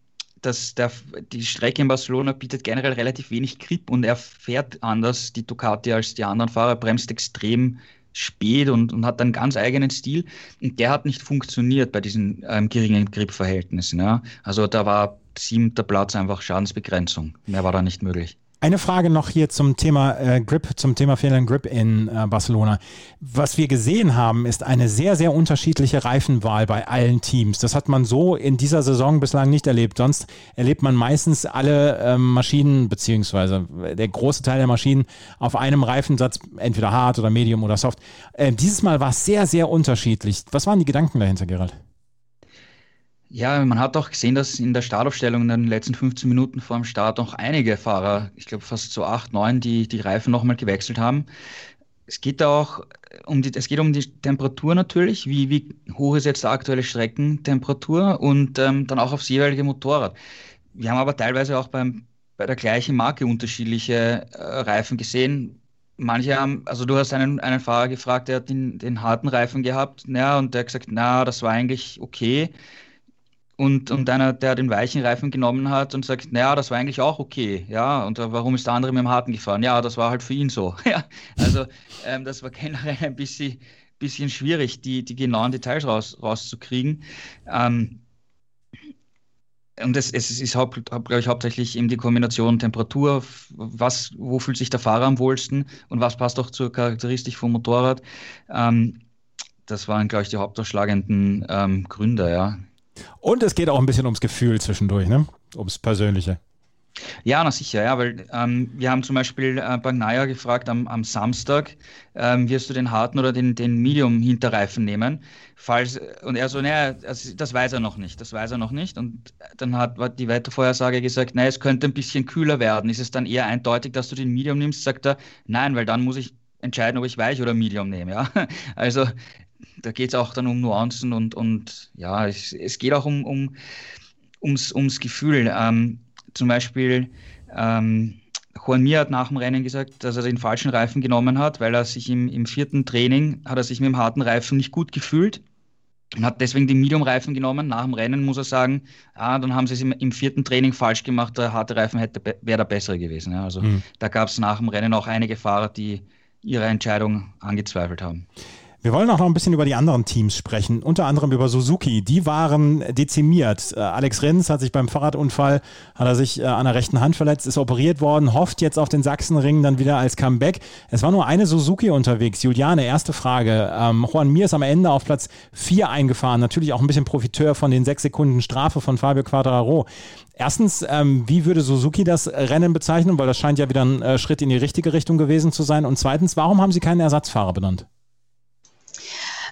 dass der, die Strecke in Barcelona bietet generell relativ wenig Grip und er fährt anders, die Ducati, als die anderen Fahrer, bremst extrem spät und, und hat einen ganz eigenen Stil. Und der hat nicht funktioniert bei diesen ähm, geringen Grip-Verhältnissen. Ja. Also da war siebter Platz einfach Schadensbegrenzung. Mehr war da nicht möglich. Eine Frage noch hier zum Thema äh, Grip, zum Thema fehlenden Grip in äh, Barcelona. Was wir gesehen haben, ist eine sehr, sehr unterschiedliche Reifenwahl bei allen Teams. Das hat man so in dieser Saison bislang nicht erlebt. Sonst erlebt man meistens alle äh, Maschinen, beziehungsweise der große Teil der Maschinen auf einem Reifensatz, entweder hart oder medium oder soft. Äh, dieses Mal war es sehr, sehr unterschiedlich. Was waren die Gedanken dahinter, Gerald? Ja, man hat auch gesehen, dass in der Startaufstellung in den letzten 15 Minuten vor dem Start noch einige Fahrer, ich glaube fast so acht, neun, die die Reifen nochmal gewechselt haben. Es geht auch um die, es geht um die Temperatur natürlich, wie, wie hoch ist jetzt die aktuelle Streckentemperatur und ähm, dann auch aufs jeweilige Motorrad. Wir haben aber teilweise auch beim, bei der gleichen Marke unterschiedliche äh, Reifen gesehen. Manche haben, also du hast einen, einen Fahrer gefragt, der hat den, den harten Reifen gehabt, ja, und der hat gesagt, na, das war eigentlich okay und, und einer, der den weichen Reifen genommen hat und sagt, naja, das war eigentlich auch okay, ja, und warum ist der andere mit dem harten gefahren? Ja, das war halt für ihn so. Ja, also ähm, das war generell ein bisschen, bisschen schwierig, die, die genauen Details raus, rauszukriegen. Ähm, und es, es ist, glaube ich, hauptsächlich eben die Kombination Temperatur, was, wo fühlt sich der Fahrer am wohlsten und was passt auch zur Charakteristik vom Motorrad. Ähm, das waren, glaube ich, die hauptausschlagenden ähm, Gründe, ja. Und es geht auch ein bisschen ums Gefühl zwischendurch, ne? ums Persönliche. Ja, na sicher, ja, weil ähm, wir haben zum Beispiel äh, Bagnaya gefragt am, am Samstag, ähm, wirst du den harten oder den, den Medium-Hinterreifen nehmen? Falls, und er so, naja, also das weiß er noch nicht, das weiß er noch nicht. Und dann hat die Wettervorhersage gesagt, naja, es könnte ein bisschen kühler werden. Ist es dann eher eindeutig, dass du den Medium nimmst? Sagt er, nein, weil dann muss ich entscheiden, ob ich weich oder Medium nehme. Ja? Also da geht es auch dann um Nuancen und, und ja, es, es geht auch um, um, ums, ums Gefühl. Ähm, zum Beispiel, ähm, Juan Mir hat nach dem Rennen gesagt, dass er den falschen Reifen genommen hat, weil er sich im, im vierten Training, hat er sich mit dem harten Reifen nicht gut gefühlt und hat deswegen den Medium-Reifen genommen. Nach dem Rennen muss er sagen, ah, dann haben sie es im, im vierten Training falsch gemacht, der harte Reifen wäre der bessere gewesen. Ja. Also mhm. da gab es nach dem Rennen auch einige Fahrer, die ihre Entscheidung angezweifelt haben. Wir wollen auch noch ein bisschen über die anderen Teams sprechen, unter anderem über Suzuki. Die waren dezimiert. Äh, Alex Rins hat sich beim Fahrradunfall, hat er sich äh, an der rechten Hand verletzt, ist operiert worden, hofft jetzt auf den Sachsenring dann wieder als Comeback. Es war nur eine Suzuki unterwegs. Juliane, erste Frage. Ähm, Juan Mir ist am Ende auf Platz 4 eingefahren, natürlich auch ein bisschen Profiteur von den sechs Sekunden Strafe von Fabio Quattararo. Erstens, ähm, wie würde Suzuki das Rennen bezeichnen? Weil das scheint ja wieder ein äh, Schritt in die richtige Richtung gewesen zu sein. Und zweitens, warum haben sie keinen Ersatzfahrer benannt?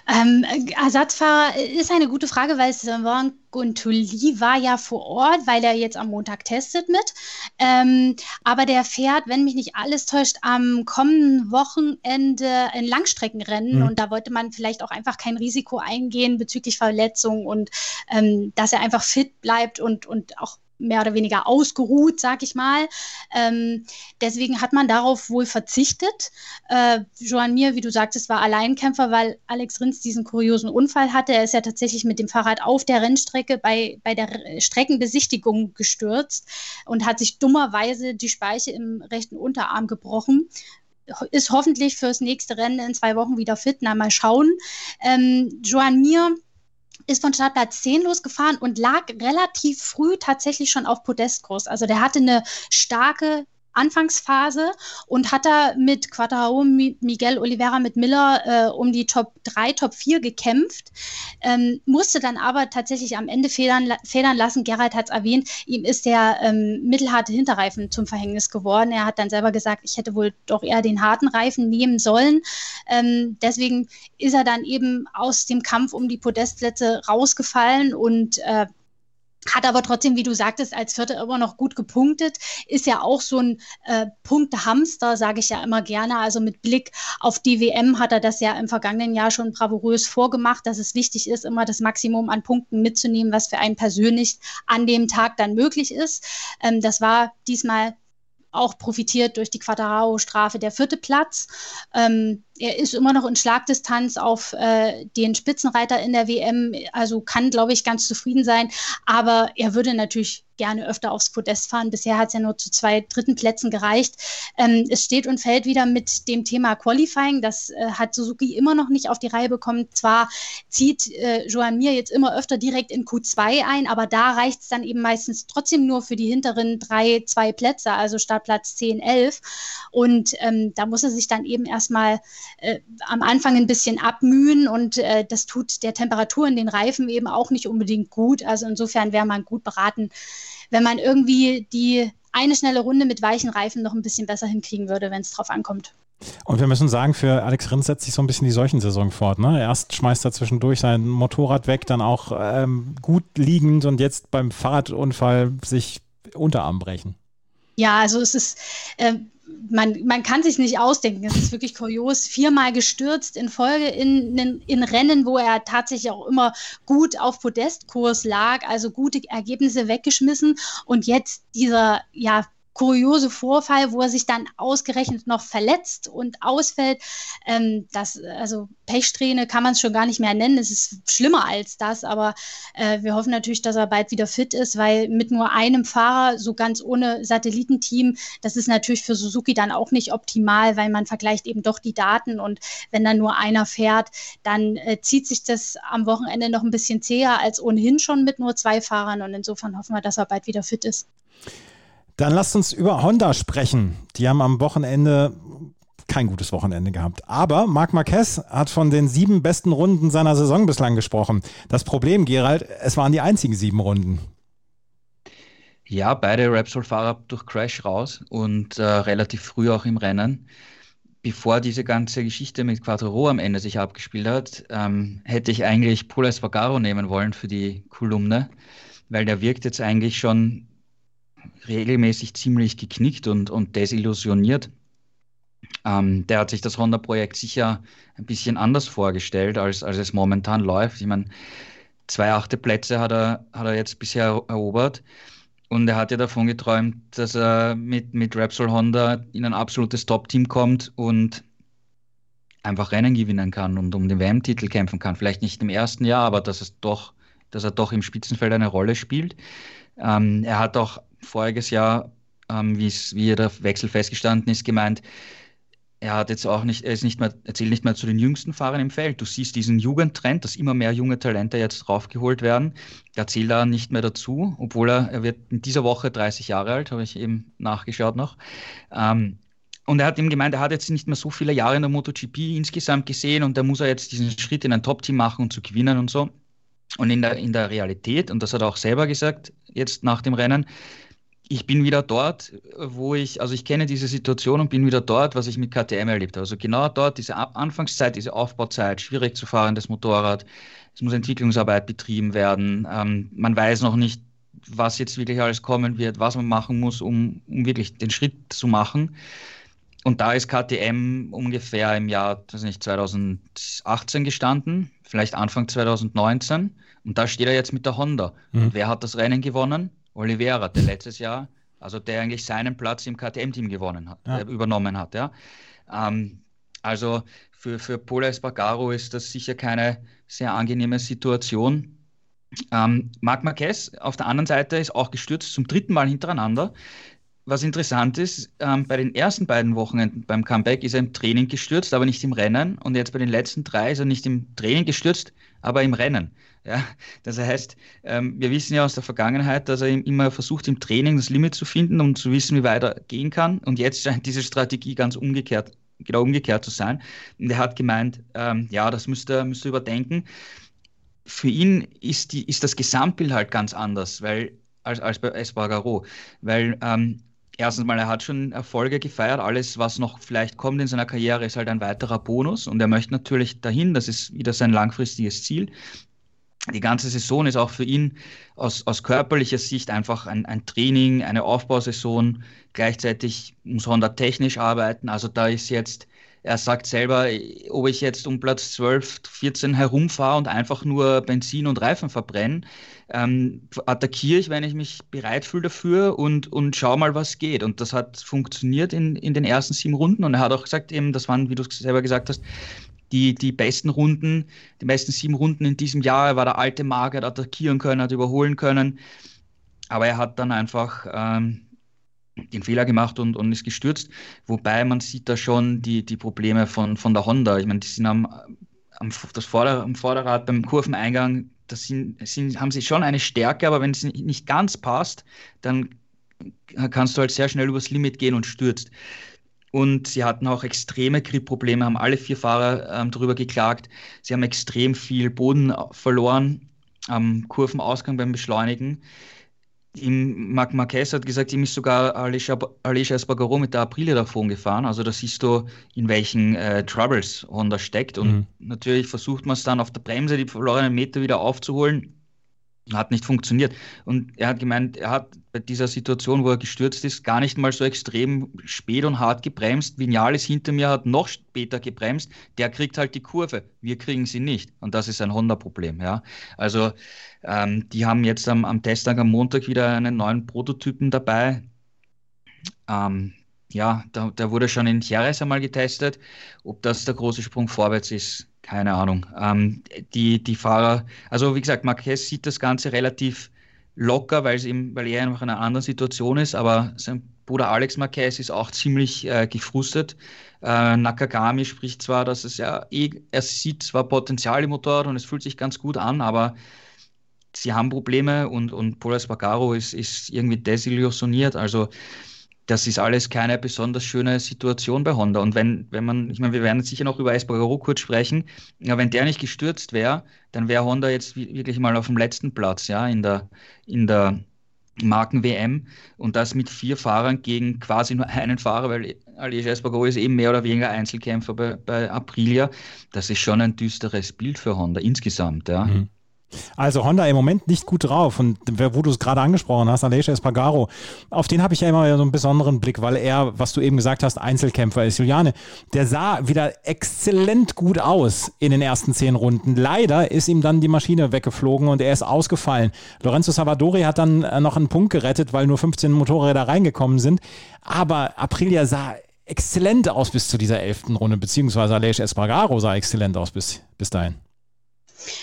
Ähm, Ersatzfahrer ist eine gute Frage, weil Sylvain Guntuli war ja vor Ort, weil er jetzt am Montag testet mit. Ähm, aber der fährt, wenn mich nicht alles täuscht, am kommenden Wochenende ein Langstreckenrennen. Mhm. Und da wollte man vielleicht auch einfach kein Risiko eingehen bezüglich Verletzungen und ähm, dass er einfach fit bleibt und, und auch mehr oder weniger ausgeruht, sag ich mal. Ähm, deswegen hat man darauf wohl verzichtet. Äh, Joan Mir, wie du sagtest, war Alleinkämpfer, weil Alex Rins diesen kuriosen Unfall hatte. Er ist ja tatsächlich mit dem Fahrrad auf der Rennstrecke bei, bei der Streckenbesichtigung gestürzt und hat sich dummerweise die Speiche im rechten Unterarm gebrochen ist hoffentlich fürs nächste Rennen in zwei Wochen wieder fit. Na, mal schauen. Ähm, Joan Mir ist von Startplatz 10 losgefahren und lag relativ früh tatsächlich schon auf Podestkurs. Also der hatte eine starke Anfangsphase und hat da mit Quadrao, Miguel Oliveira, mit Miller äh, um die Top 3, Top 4 gekämpft, ähm, musste dann aber tatsächlich am Ende federn, federn lassen. Gerald hat es erwähnt, ihm ist der ähm, mittelharte Hinterreifen zum Verhängnis geworden. Er hat dann selber gesagt, ich hätte wohl doch eher den harten Reifen nehmen sollen. Ähm, deswegen ist er dann eben aus dem Kampf um die Podestplätze rausgefallen und äh, hat aber trotzdem, wie du sagtest, als Vierter immer noch gut gepunktet. Ist ja auch so ein äh, Punktehamster, sage ich ja immer gerne. Also mit Blick auf die WM hat er das ja im vergangenen Jahr schon bravourös vorgemacht, dass es wichtig ist, immer das Maximum an Punkten mitzunehmen, was für einen persönlich an dem Tag dann möglich ist. Ähm, das war diesmal auch profitiert durch die Quadrao-Strafe der vierte Platz. Ähm, er ist immer noch in Schlagdistanz auf äh, den Spitzenreiter in der WM, also kann, glaube ich, ganz zufrieden sein. Aber er würde natürlich gerne öfter aufs Podest fahren. Bisher hat es ja nur zu zwei dritten Plätzen gereicht. Ähm, es steht und fällt wieder mit dem Thema Qualifying. Das äh, hat Suzuki immer noch nicht auf die Reihe bekommen. Zwar zieht äh, Joan Mir jetzt immer öfter direkt in Q2 ein, aber da reicht es dann eben meistens trotzdem nur für die hinteren drei, zwei Plätze, also Startplatz 10, 11. Und ähm, da muss er sich dann eben erstmal äh, am Anfang ein bisschen abmühen und äh, das tut der Temperatur in den Reifen eben auch nicht unbedingt gut. Also insofern wäre man gut beraten, wenn man irgendwie die eine schnelle Runde mit weichen Reifen noch ein bisschen besser hinkriegen würde, wenn es drauf ankommt. Und wir müssen sagen, für Alex Rins setzt sich so ein bisschen die Seuchensaison fort. Ne? Erst schmeißt er zwischendurch sein Motorrad weg, dann auch ähm, gut liegend und jetzt beim Fahrradunfall sich Unterarm brechen. Ja, also es ist, äh, man, man kann sich nicht ausdenken. Es ist wirklich kurios. Viermal gestürzt in Folge in, in, in, Rennen, wo er tatsächlich auch immer gut auf Podestkurs lag, also gute Ergebnisse weggeschmissen. Und jetzt dieser, ja, kuriose Vorfall, wo er sich dann ausgerechnet noch verletzt und ausfällt. Ähm, das, also Pechsträhne kann man es schon gar nicht mehr nennen. Es ist schlimmer als das, aber äh, wir hoffen natürlich, dass er bald wieder fit ist, weil mit nur einem Fahrer, so ganz ohne Satellitenteam, das ist natürlich für Suzuki dann auch nicht optimal, weil man vergleicht eben doch die Daten und wenn dann nur einer fährt, dann äh, zieht sich das am Wochenende noch ein bisschen zäher als ohnehin schon mit nur zwei Fahrern und insofern hoffen wir, dass er bald wieder fit ist. Dann lasst uns über Honda sprechen. Die haben am Wochenende kein gutes Wochenende gehabt. Aber Marc Marquez hat von den sieben besten Runden seiner Saison bislang gesprochen. Das Problem, Gerald, es waren die einzigen sieben Runden. Ja, beide Repsol-Fahrer durch Crash raus und äh, relativ früh auch im Rennen. Bevor diese ganze Geschichte mit Quattro am Ende sich abgespielt hat, ähm, hätte ich eigentlich Paul Espargaro nehmen wollen für die Kolumne, weil der wirkt jetzt eigentlich schon regelmäßig ziemlich geknickt und, und desillusioniert. Ähm, der hat sich das Honda-Projekt sicher ein bisschen anders vorgestellt, als, als es momentan läuft. Ich meine, zwei achte Plätze hat er, hat er jetzt bisher erobert. Und er hat ja davon geträumt, dass er mit, mit Repsol Honda in ein absolutes Top-Team kommt und einfach Rennen gewinnen kann und um den WM-Titel kämpfen kann. Vielleicht nicht im ersten Jahr, aber dass, es doch, dass er doch im Spitzenfeld eine Rolle spielt. Ähm, er hat auch voriges Jahr, ähm, wie der Wechsel festgestanden ist, gemeint, er hat jetzt auch nicht, er ist nicht mehr, er zählt nicht mehr zu den jüngsten Fahrern im Feld. Du siehst diesen Jugendtrend, dass immer mehr junge Talente jetzt draufgeholt werden. Er zählt da nicht mehr dazu, obwohl er, er wird in dieser Woche 30 Jahre alt, habe ich eben nachgeschaut noch. Ähm, und er hat ihm gemeint, er hat jetzt nicht mehr so viele Jahre in der MotoGP insgesamt gesehen und da muss er jetzt diesen Schritt in ein Top-Team machen und zu gewinnen und so. Und in der, in der Realität, und das hat er auch selber gesagt, jetzt nach dem Rennen, ich bin wieder dort, wo ich, also ich kenne diese Situation und bin wieder dort, was ich mit KTM erlebt habe. Also genau dort, diese Anfangszeit, diese Aufbauzeit, schwierig zu fahren, das Motorrad, es muss Entwicklungsarbeit betrieben werden. Ähm, man weiß noch nicht, was jetzt wirklich alles kommen wird, was man machen muss, um, um wirklich den Schritt zu machen. Und da ist KTM ungefähr im Jahr weiß nicht, 2018 gestanden, vielleicht Anfang 2019. Und da steht er jetzt mit der Honda. Mhm. Und wer hat das Rennen gewonnen? Oliveira, der letztes Jahr, also der eigentlich seinen Platz im KTM-Team gewonnen hat, ja. äh, übernommen hat. Ja. Ähm, also für, für Pola Espargaro ist das sicher keine sehr angenehme Situation. Ähm, Marc Marquez auf der anderen Seite ist auch gestürzt zum dritten Mal hintereinander. Was interessant ist, ähm, bei den ersten beiden Wochenenden beim Comeback ist er im Training gestürzt, aber nicht im Rennen. Und jetzt bei den letzten drei ist er nicht im Training gestürzt, aber im Rennen. Ja, das heißt, ähm, wir wissen ja aus der Vergangenheit, dass er immer versucht, im Training das Limit zu finden, um zu wissen, wie weit er gehen kann. Und jetzt scheint diese Strategie ganz umgekehrt, genau umgekehrt zu sein. Und er hat gemeint, ähm, ja, das müsste er müsste überdenken. Für ihn ist, die, ist das Gesamtbild halt ganz anders, weil als, als bei Espargaro, weil ähm, erstens mal, er hat schon Erfolge gefeiert. Alles, was noch vielleicht kommt in seiner Karriere, ist halt ein weiterer Bonus. Und er möchte natürlich dahin, das ist wieder sein langfristiges Ziel die ganze Saison ist auch für ihn aus, aus körperlicher Sicht einfach ein, ein Training, eine Aufbausaison. Gleichzeitig muss Honda technisch arbeiten. Also da ist jetzt er sagt selber, ob ich jetzt um Platz 12, 14 herumfahre und einfach nur Benzin und Reifen verbrenne, ähm, attackiere ich, wenn ich mich bereit fühle dafür und, und schau mal, was geht. Und das hat funktioniert in, in den ersten sieben Runden. Und er hat auch gesagt, eben, das waren, wie du es selber gesagt hast, die, die besten Runden, die besten sieben Runden in diesem Jahr. Er war der alte Marke, hat attackieren können, hat überholen können. Aber er hat dann einfach ähm, den Fehler gemacht und, und ist gestürzt. Wobei man sieht da schon die, die Probleme von, von der Honda. Ich meine, die sind am, am, das Vorder-, am Vorderrad beim Kurveneingang, das sind, sind, haben sie schon eine Stärke, aber wenn es nicht ganz passt, dann kannst du halt sehr schnell übers Limit gehen und stürzt. Und sie hatten auch extreme Grip-Probleme, haben alle vier Fahrer ähm, darüber geklagt. Sie haben extrem viel Boden verloren am Kurvenausgang beim Beschleunigen. Im Marc Marquez hat gesagt, ihm ist sogar Alicia, Alicia Espargaro mit der Aprilia davon gefahren. Also da siehst du, in welchen äh, Troubles Honda steckt. Und mhm. natürlich versucht man es dann auf der Bremse, die verlorenen Meter wieder aufzuholen. Hat nicht funktioniert. Und er hat gemeint, er hat bei dieser Situation, wo er gestürzt ist, gar nicht mal so extrem spät und hart gebremst. Vinales hinter mir hat noch später gebremst. Der kriegt halt die Kurve. Wir kriegen sie nicht. Und das ist ein Honda-Problem. Ja? Also ähm, die haben jetzt am, am Testtag am Montag wieder einen neuen Prototypen dabei. Ähm, ja, da, der wurde schon in Jerez einmal getestet. Ob das der große Sprung vorwärts ist, keine Ahnung. Ähm, die, die Fahrer, also wie gesagt, Marquez sieht das Ganze relativ locker, weil, ihm, weil er noch in einer anderen Situation ist, aber sein Bruder Alex Marquez ist auch ziemlich äh, gefrustet. Äh, Nakagami spricht zwar, dass es ja eh, er sieht zwar Potenzial im Motorrad und es fühlt sich ganz gut an, aber sie haben Probleme und, und Paul Espargaro ist, ist irgendwie desillusioniert. Also das ist alles keine besonders schöne Situation bei Honda. Und wenn, wenn man, ich meine, wir werden sicher noch über Espargaro kurz sprechen, ja, wenn der nicht gestürzt wäre, dann wäre Honda jetzt wirklich mal auf dem letzten Platz, ja, in der, in der Marken-WM und das mit vier Fahrern gegen quasi nur einen Fahrer, weil Aleix Espargaro ist eben mehr oder weniger Einzelkämpfer bei, bei Aprilia. Das ist schon ein düsteres Bild für Honda insgesamt, ja. Mhm. Also Honda im Moment nicht gut drauf und wo du es gerade angesprochen hast, Aleix Espargaro, auf den habe ich ja immer so einen besonderen Blick, weil er, was du eben gesagt hast, Einzelkämpfer ist. Juliane, der sah wieder exzellent gut aus in den ersten zehn Runden. Leider ist ihm dann die Maschine weggeflogen und er ist ausgefallen. Lorenzo Savadori hat dann äh, noch einen Punkt gerettet, weil nur 15 Motorräder reingekommen sind. Aber Aprilia sah exzellent aus bis zu dieser elften Runde, beziehungsweise Aleix Espargaro sah exzellent aus bis, bis dahin.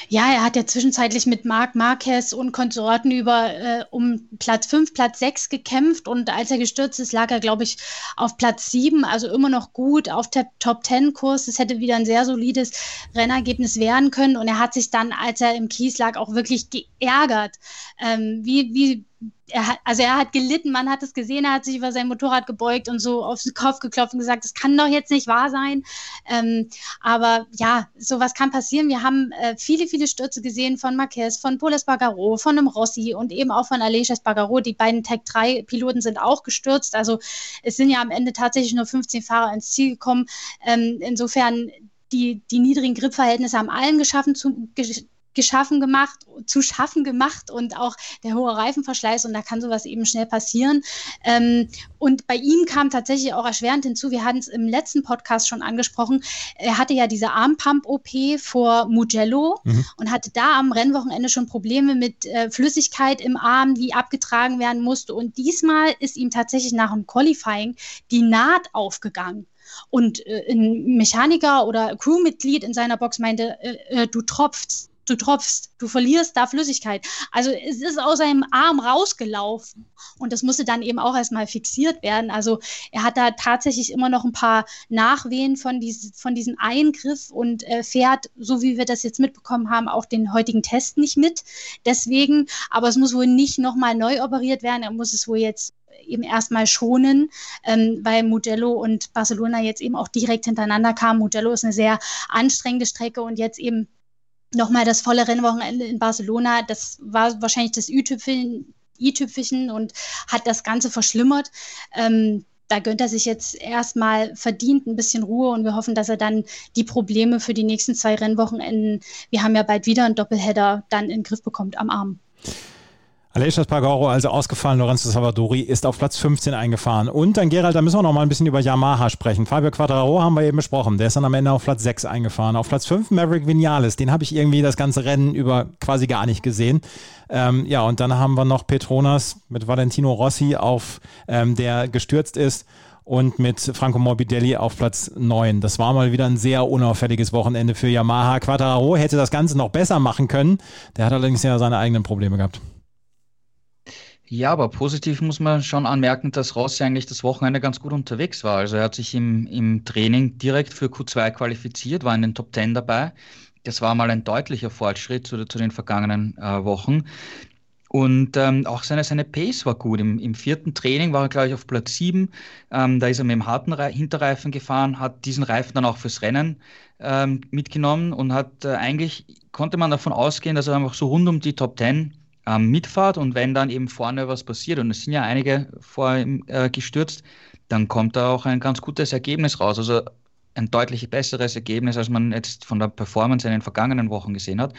Ja, er hat ja zwischenzeitlich mit Marc Marquez und Konsorten über äh, um Platz 5, Platz 6 gekämpft. Und als er gestürzt ist, lag er, glaube ich, auf Platz 7, also immer noch gut auf der Top 10 Kurs. Es hätte wieder ein sehr solides Rennergebnis werden können. Und er hat sich dann, als er im Kies lag, auch wirklich geärgert, ähm, wie, wie er hat, also er hat gelitten, man hat es gesehen, er hat sich über sein Motorrad gebeugt und so auf den Kopf geklopft und gesagt, das kann doch jetzt nicht wahr sein. Ähm, aber ja, sowas kann passieren. Wir haben äh, viele, viele Stürze gesehen von Marquez, von Poles Bagaro, von einem Rossi und eben auch von Aleix Bagaro. Die beiden Tech 3 Piloten sind auch gestürzt. Also es sind ja am Ende tatsächlich nur 15 Fahrer ins Ziel gekommen. Ähm, insofern die, die niedrigen Gripverhältnisse haben allen geschaffen zu, geschaffen gemacht, zu schaffen gemacht und auch der hohe Reifenverschleiß und da kann sowas eben schnell passieren. Ähm, und bei ihm kam tatsächlich auch erschwerend hinzu, wir hatten es im letzten Podcast schon angesprochen, er hatte ja diese Armpump-OP vor Mugello mhm. und hatte da am Rennwochenende schon Probleme mit äh, Flüssigkeit im Arm, die abgetragen werden musste. Und diesmal ist ihm tatsächlich nach dem Qualifying die Naht aufgegangen. Und äh, ein Mechaniker oder Crewmitglied in seiner Box meinte, äh, äh du tropfst du tropfst, du verlierst da Flüssigkeit. Also es ist aus seinem Arm rausgelaufen und das musste dann eben auch erstmal fixiert werden. Also er hat da tatsächlich immer noch ein paar Nachwehen von, dies, von diesem Eingriff und äh, fährt, so wie wir das jetzt mitbekommen haben, auch den heutigen Test nicht mit. Deswegen, aber es muss wohl nicht nochmal neu operiert werden. Er muss es wohl jetzt eben erstmal schonen, ähm, weil Mugello und Barcelona jetzt eben auch direkt hintereinander kamen. Mugello ist eine sehr anstrengende Strecke und jetzt eben nochmal das volle Rennwochenende in Barcelona, das war wahrscheinlich das i-Tüpfelchen und hat das Ganze verschlimmert. Ähm, da gönnt er sich jetzt erstmal verdient ein bisschen Ruhe und wir hoffen, dass er dann die Probleme für die nächsten zwei Rennwochenenden, wir haben ja bald wieder einen Doppelheader, dann in den Griff bekommt am Arm. Aleix Pagoro also ausgefallen, Lorenzo Savadori ist auf Platz 15 eingefahren. Und dann Gerald, da müssen wir noch mal ein bisschen über Yamaha sprechen. Fabio Quattraro haben wir eben besprochen, der ist dann am Ende auf Platz 6 eingefahren. Auf Platz 5 Maverick Vinales, den habe ich irgendwie das ganze Rennen über quasi gar nicht gesehen. Ähm, ja, und dann haben wir noch Petronas mit Valentino Rossi auf, ähm, der gestürzt ist und mit Franco Morbidelli auf Platz 9. Das war mal wieder ein sehr unauffälliges Wochenende für Yamaha. Quattraro hätte das Ganze noch besser machen können. Der hat allerdings ja seine eigenen Probleme gehabt. Ja, aber positiv muss man schon anmerken, dass Rossi eigentlich das Wochenende ganz gut unterwegs war. Also er hat sich im, im Training direkt für Q2 qualifiziert, war in den Top 10 dabei. Das war mal ein deutlicher Fortschritt zu, zu den vergangenen äh, Wochen. Und ähm, auch seine, seine Pace war gut. Im, Im, vierten Training war er, glaube ich, auf Platz 7. Ähm, da ist er mit dem harten Re Hinterreifen gefahren, hat diesen Reifen dann auch fürs Rennen ähm, mitgenommen und hat äh, eigentlich, konnte man davon ausgehen, dass er einfach so rund um die Top 10 ähm, mitfahrt und wenn dann eben vorne was passiert, und es sind ja einige vor ihm äh, gestürzt, dann kommt da auch ein ganz gutes Ergebnis raus. Also ein deutlich besseres Ergebnis, als man jetzt von der Performance in den vergangenen Wochen gesehen hat.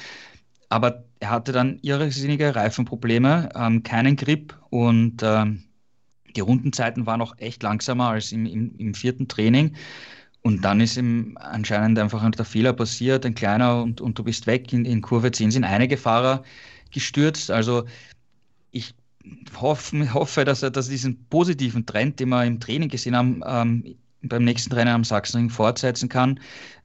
Aber er hatte dann irrsinnige Reifenprobleme, ähm, keinen Grip und ähm, die Rundenzeiten waren auch echt langsamer als im, im, im vierten Training. Und dann ist ihm anscheinend einfach der Fehler passiert, ein kleiner und, und du bist weg. In, in Kurve 10 sind einige Fahrer gestürzt. Also ich hoffe, hoffe dass er dass diesen positiven Trend, den wir im Training gesehen haben, ähm, beim nächsten Rennen am Sachsenring fortsetzen kann.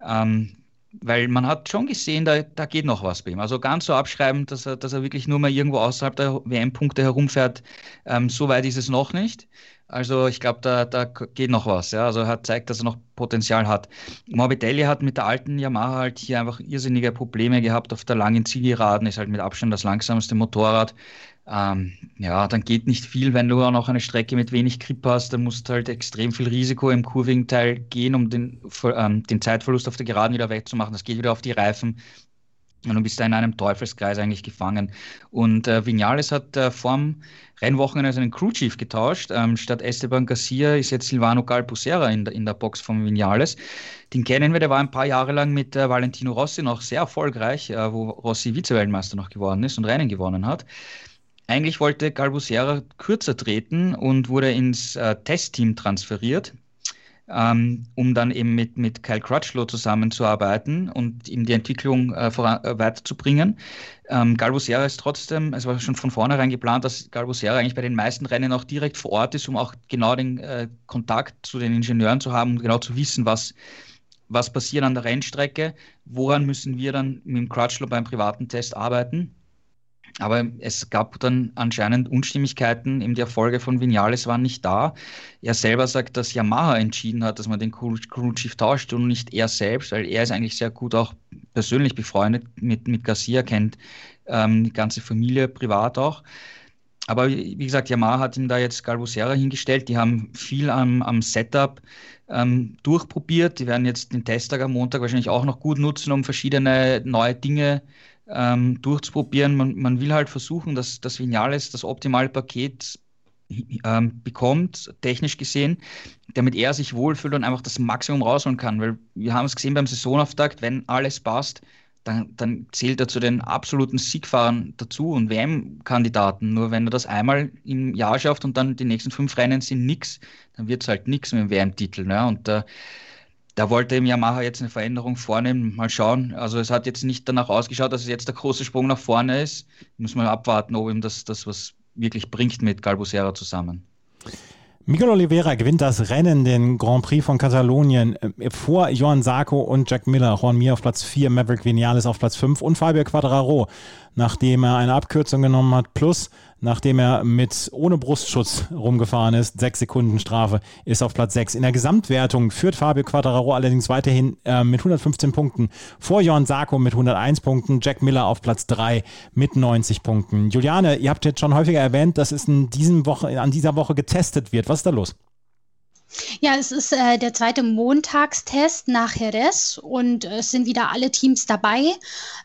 Ähm, weil man hat schon gesehen, da, da geht noch was bei ihm. Also ganz so abschreiben, dass er, dass er wirklich nur mal irgendwo außerhalb der WM-Punkte herumfährt, ähm, so weit ist es noch nicht. Also ich glaube, da, da geht noch was. Ja? Also er zeigt, dass er noch Potenzial hat. Morbidelli hat mit der alten Yamaha halt hier einfach irrsinnige Probleme gehabt auf der langen Zielgeraden, ist halt mit Abstand das langsamste Motorrad. Ähm, ja, dann geht nicht viel, wenn du auch noch eine Strecke mit wenig Grip hast, dann musst du halt extrem viel Risiko im Kurving-Teil gehen, um den, ähm, den Zeitverlust auf der Geraden wieder wegzumachen. Das geht wieder auf die Reifen. Und du bist da in einem Teufelskreis eigentlich gefangen. Und äh, Vinales hat äh, vorm Rennwochenende seinen Crew Chief getauscht. Ähm, statt Esteban Garcia ist jetzt Silvano Galpusera in, in der Box von Vinales. Den kennen wir, der war ein paar Jahre lang mit äh, Valentino Rossi noch sehr erfolgreich, äh, wo Rossi Vize-Weltmeister noch geworden ist und Rennen gewonnen hat. Eigentlich wollte Galbusera kürzer treten und wurde ins äh, Testteam transferiert, ähm, um dann eben mit, mit Kyle Crutchlow zusammenzuarbeiten und ihm die Entwicklung äh, voran, äh, weiterzubringen. Ähm, Galbusera ist trotzdem, es war schon von vornherein geplant, dass Galbusera eigentlich bei den meisten Rennen auch direkt vor Ort ist, um auch genau den äh, Kontakt zu den Ingenieuren zu haben und genau zu wissen, was was passiert an der Rennstrecke, woran müssen wir dann mit dem Crutchlow beim privaten Test arbeiten. Aber es gab dann anscheinend Unstimmigkeiten. Eben die Erfolge von Vinales waren nicht da. Er selber sagt, dass Yamaha entschieden hat, dass man den Crew Chief tauscht und nicht er selbst, weil er ist eigentlich sehr gut auch persönlich befreundet mit, mit Garcia, kennt ähm, die ganze Familie privat auch. Aber wie gesagt, Yamaha hat ihm da jetzt Galbusera hingestellt. Die haben viel am, am Setup ähm, durchprobiert. Die werden jetzt den Testtag am Montag wahrscheinlich auch noch gut nutzen, um verschiedene neue Dinge zu ähm, durchzuprobieren. Man, man will halt versuchen, dass das Vinales das optimale Paket ähm, bekommt, technisch gesehen, damit er sich wohlfühlt und einfach das Maximum rausholen kann. Weil wir haben es gesehen beim Saisonauftakt, wenn alles passt, dann, dann zählt er zu den absoluten Siegfahrern dazu und WM-Kandidaten. Nur wenn er das einmal im Jahr schafft und dann die nächsten fünf Rennen sind nichts, dann wird es halt nichts mit dem WM-Titel. Ne? Und äh, da wollte im Yamaha jetzt eine Veränderung vornehmen. Mal schauen. Also es hat jetzt nicht danach ausgeschaut, dass es jetzt der große Sprung nach vorne ist. Muss man abwarten, ob ihm das, das was wirklich bringt mit Galbusera zusammen. Miguel Oliveira gewinnt das Rennen, den Grand Prix von Katalonien, äh, vor Johann Sarko und Jack Miller. Juan Mir auf Platz 4, Maverick Vinales auf Platz 5 und Fabio Quadraro, nachdem er eine Abkürzung genommen hat, plus nachdem er mit ohne Brustschutz rumgefahren ist. Sechs Sekunden Strafe ist auf Platz 6. In der Gesamtwertung führt Fabio Quattararo allerdings weiterhin äh, mit 115 Punkten vor Johann Sarko mit 101 Punkten, Jack Miller auf Platz 3 mit 90 Punkten. Juliane, ihr habt jetzt schon häufiger erwähnt, dass es in diesem Woche, an dieser Woche getestet wird. Was ist da los? Ja, es ist äh, der zweite Montagstest nach Jerez und äh, es sind wieder alle Teams dabei,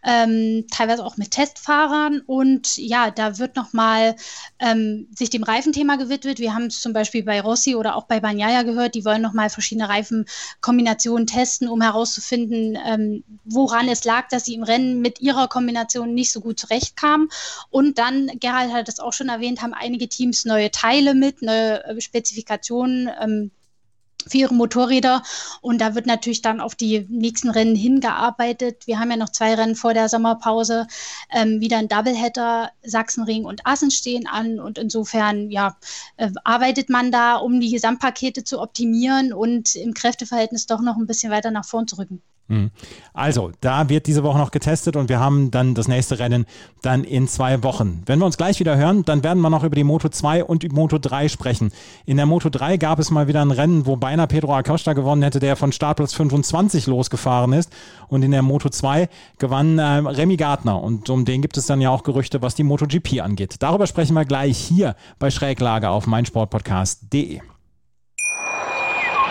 ähm, teilweise auch mit Testfahrern. Und ja, da wird nochmal ähm, sich dem Reifenthema gewidmet. Wir haben es zum Beispiel bei Rossi oder auch bei Banyaya gehört, die wollen nochmal verschiedene Reifenkombinationen testen, um herauszufinden, ähm, woran es lag, dass sie im Rennen mit ihrer Kombination nicht so gut zurechtkamen. Und dann, Gerald hat es auch schon erwähnt, haben einige Teams neue Teile mit, neue äh, Spezifikationen ähm, für ihre Motorräder. Und da wird natürlich dann auf die nächsten Rennen hingearbeitet. Wir haben ja noch zwei Rennen vor der Sommerpause. Ähm, wieder ein Doubleheader, Sachsenring und Assen stehen an. Und insofern, ja, äh, arbeitet man da, um die Gesamtpakete zu optimieren und im Kräfteverhältnis doch noch ein bisschen weiter nach vorn zu rücken. Hm. Also, da wird diese Woche noch getestet und wir haben dann das nächste Rennen dann in zwei Wochen. Wenn wir uns gleich wieder hören, dann werden wir noch über die Moto 2 und die Moto 3 sprechen. In der Moto 3 gab es mal wieder ein Rennen, wo beinahe Pedro Acosta gewonnen hätte, der von Startplatz 25 losgefahren ist. Und in der Moto 2 gewann äh, Remy Gardner. Und um den gibt es dann ja auch Gerüchte, was die MotoGP angeht. Darüber sprechen wir gleich hier bei Schräglage auf meinsportpodcast.de.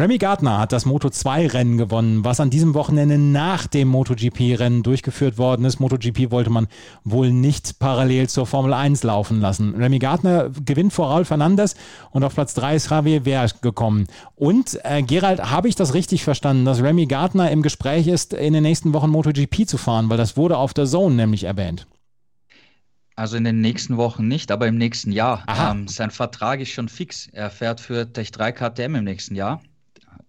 Remy Gardner hat das Moto 2 Rennen gewonnen, was an diesem Wochenende nach dem MotoGP Rennen durchgeführt worden ist. MotoGP wollte man wohl nicht parallel zur Formel 1 laufen lassen. Remy Gardner gewinnt vor Raul Fernandes und auf Platz 3 ist Javier Ver gekommen. Und äh, Gerald, habe ich das richtig verstanden, dass Remy Gardner im Gespräch ist, in den nächsten Wochen MotoGP zu fahren, weil das wurde auf der Zone nämlich erwähnt. Also in den nächsten Wochen nicht, aber im nächsten Jahr. Ähm, sein Vertrag ist schon fix. Er fährt für Tech 3 KTM im nächsten Jahr.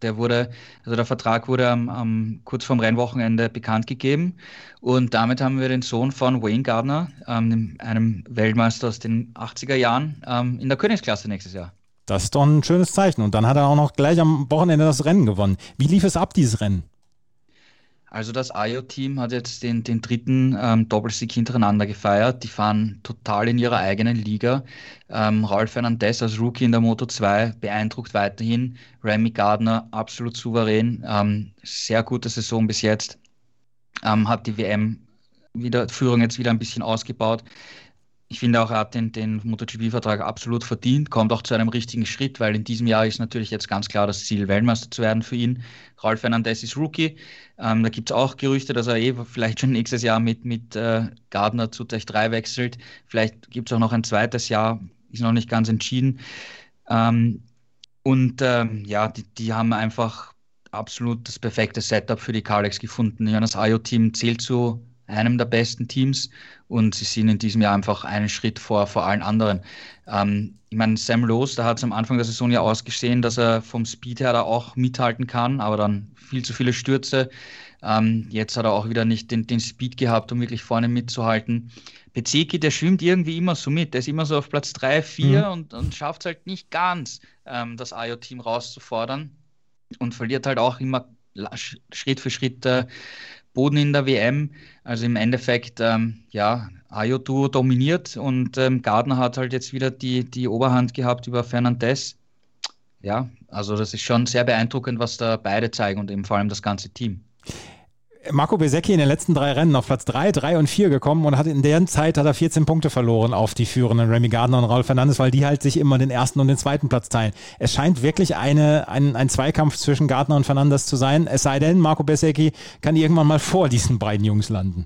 Der wurde, also der Vertrag wurde am, am, kurz vorm Rennwochenende bekannt gegeben. Und damit haben wir den Sohn von Wayne Gardner, ähm, einem Weltmeister aus den 80er Jahren, ähm, in der Königsklasse nächstes Jahr. Das ist doch ein schönes Zeichen. Und dann hat er auch noch gleich am Wochenende das Rennen gewonnen. Wie lief es ab, dieses Rennen? Also das IO-Team hat jetzt den, den dritten ähm, Doppelsieg hintereinander gefeiert. Die fahren total in ihrer eigenen Liga. Ähm, Ralf Fernandez als Rookie in der Moto 2 beeindruckt weiterhin. Remy Gardner absolut souverän. Ähm, sehr gute Saison bis jetzt. Ähm, hat die WM wieder, Führung jetzt wieder ein bisschen ausgebaut ich finde auch, er hat den, den MotoGP-Vertrag absolut verdient, kommt auch zu einem richtigen Schritt, weil in diesem Jahr ist natürlich jetzt ganz klar das Ziel, Weltmeister zu werden für ihn. Ralf Fernandez ist Rookie. Ähm, da gibt es auch Gerüchte, dass er eh vielleicht schon nächstes Jahr mit, mit äh, Gardner zu Tech 3 wechselt. Vielleicht gibt es auch noch ein zweites Jahr, ist noch nicht ganz entschieden. Ähm, und ähm, ja, die, die haben einfach absolut das perfekte Setup für die Kalex gefunden. Das IO-Team zählt zu einem der besten Teams und sie sind in diesem Jahr einfach einen Schritt vor, vor allen anderen. Ähm, ich meine, Sam Lowe, da hat es am Anfang der Saison ja ausgesehen, dass er vom Speed her da auch mithalten kann, aber dann viel zu viele Stürze. Ähm, jetzt hat er auch wieder nicht den, den Speed gehabt, um wirklich vorne mitzuhalten. Bezeki, der schwimmt irgendwie immer so mit. Der ist immer so auf Platz 3, 4 mhm. und, und schafft es halt nicht ganz, ähm, das IO-Team rauszufordern und verliert halt auch immer Schritt für Schritt äh, Boden in der WM. Also im Endeffekt, ähm, ja, Ayotu dominiert und ähm, Gardner hat halt jetzt wieder die, die Oberhand gehabt über Fernandez. Ja, also das ist schon sehr beeindruckend, was da beide zeigen und eben vor allem das ganze Team. Marco Besecchi in den letzten drei Rennen auf Platz 3, 3 und 4 gekommen und hat in der Zeit hat er 14 Punkte verloren auf die führenden Remy Gardner und Raul Fernandes, weil die halt sich immer den ersten und den zweiten Platz teilen. Es scheint wirklich eine, ein, ein Zweikampf zwischen Gardner und Fernandes zu sein, es sei denn, Marco Besecchi kann irgendwann mal vor diesen beiden Jungs landen.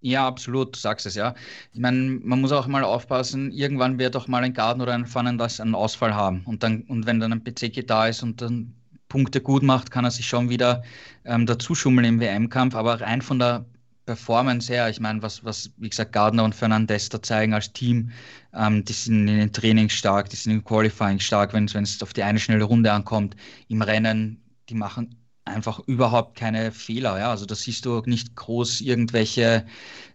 Ja, absolut, du sagst es ja. Ich meine, man muss auch mal aufpassen, irgendwann wird auch mal ein Garten oder ein Fernandes einen Ausfall haben. Und dann, und wenn dann ein Bezeki da ist und dann Punkte gut macht, kann er sich schon wieder ähm, dazu schummeln im WM-Kampf. Aber rein von der Performance her, ich meine, was, was, wie gesagt, Gardner und Fernandez da zeigen als Team, ähm, die sind in den Trainings stark, die sind im Qualifying stark, wenn es auf die eine schnelle Runde ankommt. Im Rennen, die machen einfach überhaupt keine Fehler. Ja? Also da siehst du nicht groß irgendwelche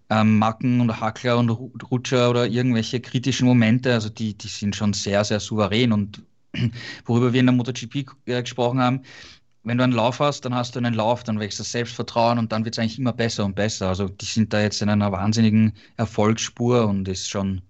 ähm, Macken und Hackler und Rutscher oder irgendwelche kritischen Momente. Also die, die sind schon sehr, sehr souverän und worüber wir in der MotoGP äh, gesprochen haben, wenn du einen Lauf hast, dann hast du einen Lauf, dann wächst das Selbstvertrauen und dann wird es eigentlich immer besser und besser. Also die sind da jetzt in einer wahnsinnigen Erfolgsspur und ist schon,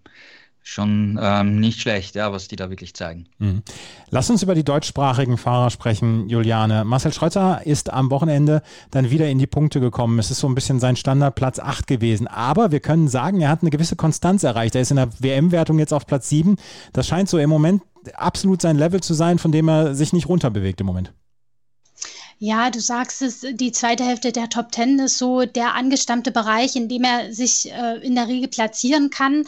schon ähm, nicht schlecht, ja, was die da wirklich zeigen. Mhm. Lass uns über die deutschsprachigen Fahrer sprechen, Juliane. Marcel Schröter ist am Wochenende dann wieder in die Punkte gekommen. Es ist so ein bisschen sein Standardplatz 8 gewesen. Aber wir können sagen, er hat eine gewisse Konstanz erreicht. Er ist in der WM-Wertung jetzt auf Platz 7. Das scheint so im Moment absolut sein Level zu sein, von dem er sich nicht runterbewegt im Moment. Ja, du sagst es, die zweite Hälfte der Top Ten ist so der angestammte Bereich, in dem er sich äh, in der Regel platzieren kann.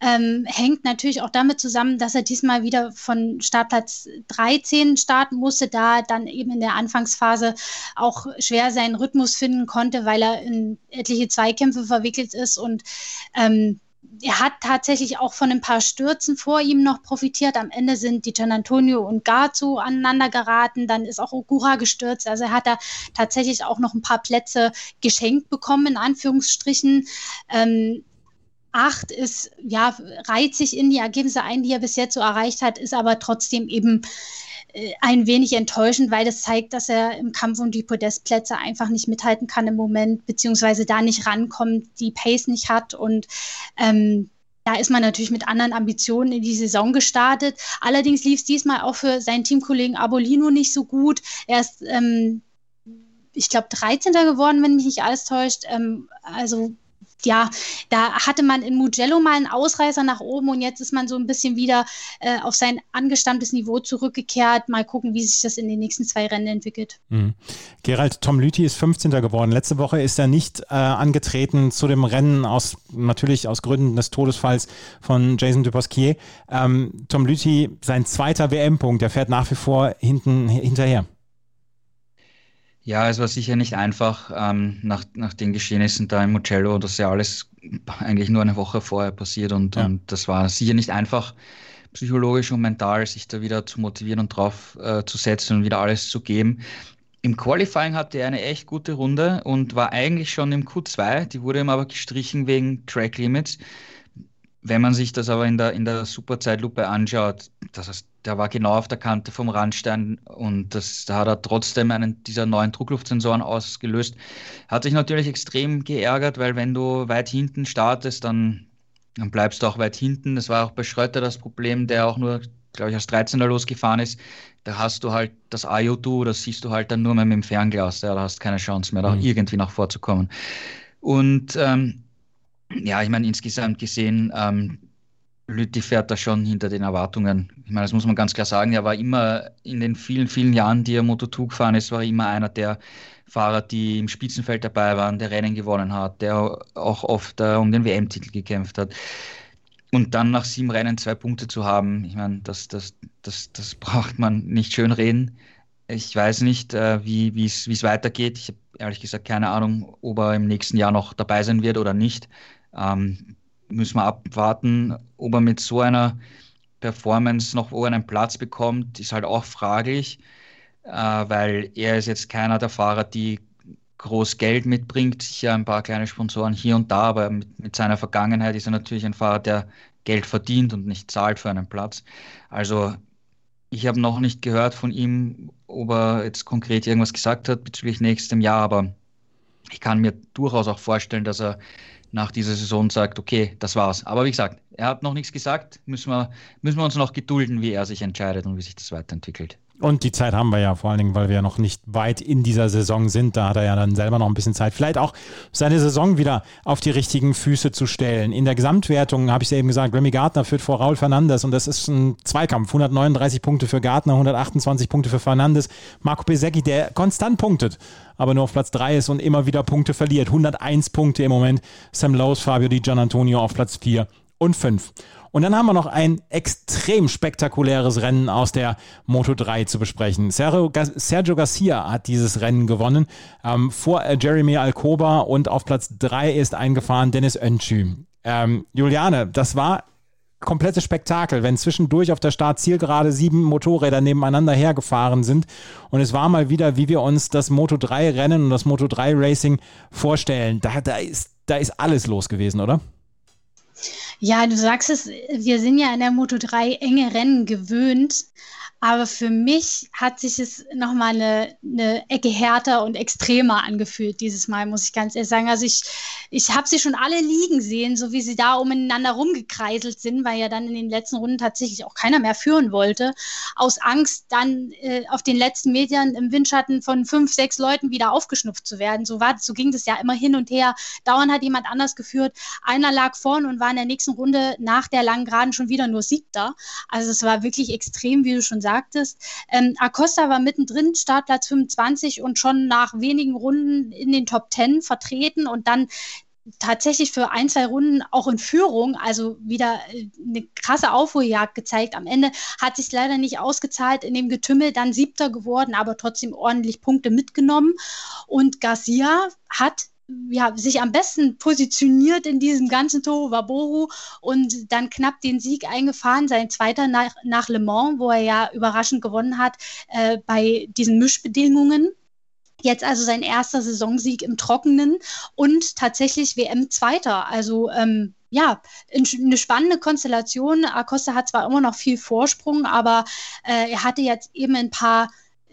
Ähm, hängt natürlich auch damit zusammen, dass er diesmal wieder von Startplatz 13 starten musste, da dann eben in der Anfangsphase auch schwer seinen Rhythmus finden konnte, weil er in etliche Zweikämpfe verwickelt ist und ähm, er hat tatsächlich auch von ein paar Stürzen vor ihm noch profitiert. Am Ende sind die Gian Antonio und Garzu aneinander geraten. Dann ist auch Ogura gestürzt. Also er hat da tatsächlich auch noch ein paar Plätze geschenkt bekommen, in Anführungsstrichen. Ähm, acht ist, ja, reiht sich in die Ergebnisse ein, die er bis jetzt so erreicht hat, ist aber trotzdem eben ein wenig enttäuschend, weil das zeigt, dass er im Kampf um die Podestplätze einfach nicht mithalten kann im Moment, beziehungsweise da nicht rankommt, die Pace nicht hat und ähm, da ist man natürlich mit anderen Ambitionen in die Saison gestartet. Allerdings lief es diesmal auch für seinen Teamkollegen Abolino nicht so gut. Er ist, ähm, ich glaube, 13. geworden, wenn mich nicht alles täuscht. Ähm, also ja, da hatte man in Mugello mal einen Ausreißer nach oben und jetzt ist man so ein bisschen wieder äh, auf sein angestammtes Niveau zurückgekehrt. Mal gucken, wie sich das in den nächsten zwei Rennen entwickelt. Mhm. Gerald, Tom Lüthi ist 15. geworden. Letzte Woche ist er nicht äh, angetreten zu dem Rennen aus, natürlich aus Gründen des Todesfalls von Jason Dupasquier. Ähm, Tom Lüthi, sein zweiter WM-Punkt, der fährt nach wie vor hinten hinterher. Ja, es war sicher nicht einfach ähm, nach, nach den Geschehnissen da in Mugello. Das ist ja alles eigentlich nur eine Woche vorher passiert und, ja. und das war sicher nicht einfach, psychologisch und mental sich da wieder zu motivieren und drauf äh, zu setzen und wieder alles zu geben. Im Qualifying hatte er eine echt gute Runde und war eigentlich schon im Q2. Die wurde ihm aber gestrichen wegen Track Limits. Wenn man sich das aber in der, in der Superzeitlupe anschaut, das heißt, der war genau auf der Kante vom Randstein und das, da hat er trotzdem einen dieser neuen Druckluftsensoren ausgelöst. Hat sich natürlich extrem geärgert, weil wenn du weit hinten startest, dann, dann bleibst du auch weit hinten. Das war auch bei Schröter das Problem, der auch nur, glaube ich, als 13er losgefahren ist. Da hast du halt das IO2, das siehst du halt dann nur mehr mit dem Fernglas. Ja, da hast keine Chance mehr, da mhm. irgendwie nach vorzukommen. Und ähm, ja, ich meine, insgesamt gesehen, ähm, Lütti fährt da schon hinter den Erwartungen. Ich meine, das muss man ganz klar sagen. Er war immer in den vielen, vielen Jahren, die er Moto2 gefahren ist, war er immer einer der Fahrer, die im Spitzenfeld dabei waren, der Rennen gewonnen hat, der auch oft äh, um den WM-Titel gekämpft hat. Und dann nach sieben Rennen zwei Punkte zu haben, ich meine, das, das, das, das braucht man nicht schön reden. Ich weiß nicht, äh, wie es weitergeht. Ich habe ehrlich gesagt keine Ahnung, ob er im nächsten Jahr noch dabei sein wird oder nicht. Ähm, müssen wir abwarten, ob er mit so einer Performance noch einen Platz bekommt, ist halt auch fraglich, äh, weil er ist jetzt keiner der Fahrer, die groß Geld mitbringt, sicher ein paar kleine Sponsoren hier und da, aber mit, mit seiner Vergangenheit ist er natürlich ein Fahrer, der Geld verdient und nicht zahlt für einen Platz. Also ich habe noch nicht gehört von ihm, ob er jetzt konkret irgendwas gesagt hat bezüglich nächstem Jahr, aber ich kann mir durchaus auch vorstellen, dass er nach dieser Saison sagt, okay, das war's. Aber wie gesagt, er hat noch nichts gesagt. Müssen wir, müssen wir uns noch gedulden, wie er sich entscheidet und wie sich das weiterentwickelt. Und die Zeit haben wir ja vor allen Dingen, weil wir ja noch nicht weit in dieser Saison sind. Da hat er ja dann selber noch ein bisschen Zeit, vielleicht auch seine Saison wieder auf die richtigen Füße zu stellen. In der Gesamtwertung habe ich es ja eben gesagt, Remy Gardner führt vor Raul Fernandes und das ist ein Zweikampf. 139 Punkte für Gardner, 128 Punkte für Fernandes. Marco Pesecki, der konstant punktet, aber nur auf Platz 3 ist und immer wieder Punkte verliert. 101 Punkte im Moment. Sam Lowe's, Fabio Di Gian Antonio auf Platz 4 und 5. Und dann haben wir noch ein extrem spektakuläres Rennen aus der Moto 3 zu besprechen. Sergio, Sergio Garcia hat dieses Rennen gewonnen ähm, vor äh, Jeremy Alcoba und auf Platz 3 ist eingefahren Dennis Öncü. Ähm, Juliane, das war komplettes Spektakel, wenn zwischendurch auf der Startzielgerade sieben Motorräder nebeneinander hergefahren sind. Und es war mal wieder, wie wir uns das Moto 3 Rennen und das Moto 3 Racing vorstellen. Da, da, ist, da ist alles los gewesen, oder? Ja, du sagst es, wir sind ja in der Moto 3 enge Rennen gewöhnt. Aber für mich hat sich es nochmal eine, eine Ecke härter und extremer angefühlt dieses Mal, muss ich ganz ehrlich sagen. Also ich, ich habe sie schon alle liegen sehen, so wie sie da umeinander rumgekreiselt sind, weil ja dann in den letzten Runden tatsächlich auch keiner mehr führen wollte. Aus Angst, dann äh, auf den letzten Metern im Windschatten von fünf, sechs Leuten wieder aufgeschnupft zu werden. So, war, so ging das ja immer hin und her. Dauernd hat jemand anders geführt. Einer lag vorn und war in der nächsten Runde nach der langen Geraden schon wieder nur Siebter. Also es war wirklich extrem, wie du schon sagst sagtest. Ähm, Acosta war mittendrin, Startplatz 25 und schon nach wenigen Runden in den Top 10 vertreten und dann tatsächlich für ein, zwei Runden auch in Führung, also wieder äh, eine krasse Aufholjagd gezeigt. Am Ende hat sich leider nicht ausgezahlt in dem Getümmel, dann siebter geworden, aber trotzdem ordentlich Punkte mitgenommen. Und Garcia hat ja, sich am besten positioniert in diesem ganzen Toro Waboru und dann knapp den Sieg eingefahren, sein zweiter nach, nach Le Mans, wo er ja überraschend gewonnen hat äh, bei diesen Mischbedingungen. Jetzt also sein erster Saisonsieg im Trockenen und tatsächlich WM-Zweiter. Also ähm, ja, eine spannende Konstellation. Acosta hat zwar immer noch viel Vorsprung, aber äh, er hatte jetzt eben ein paar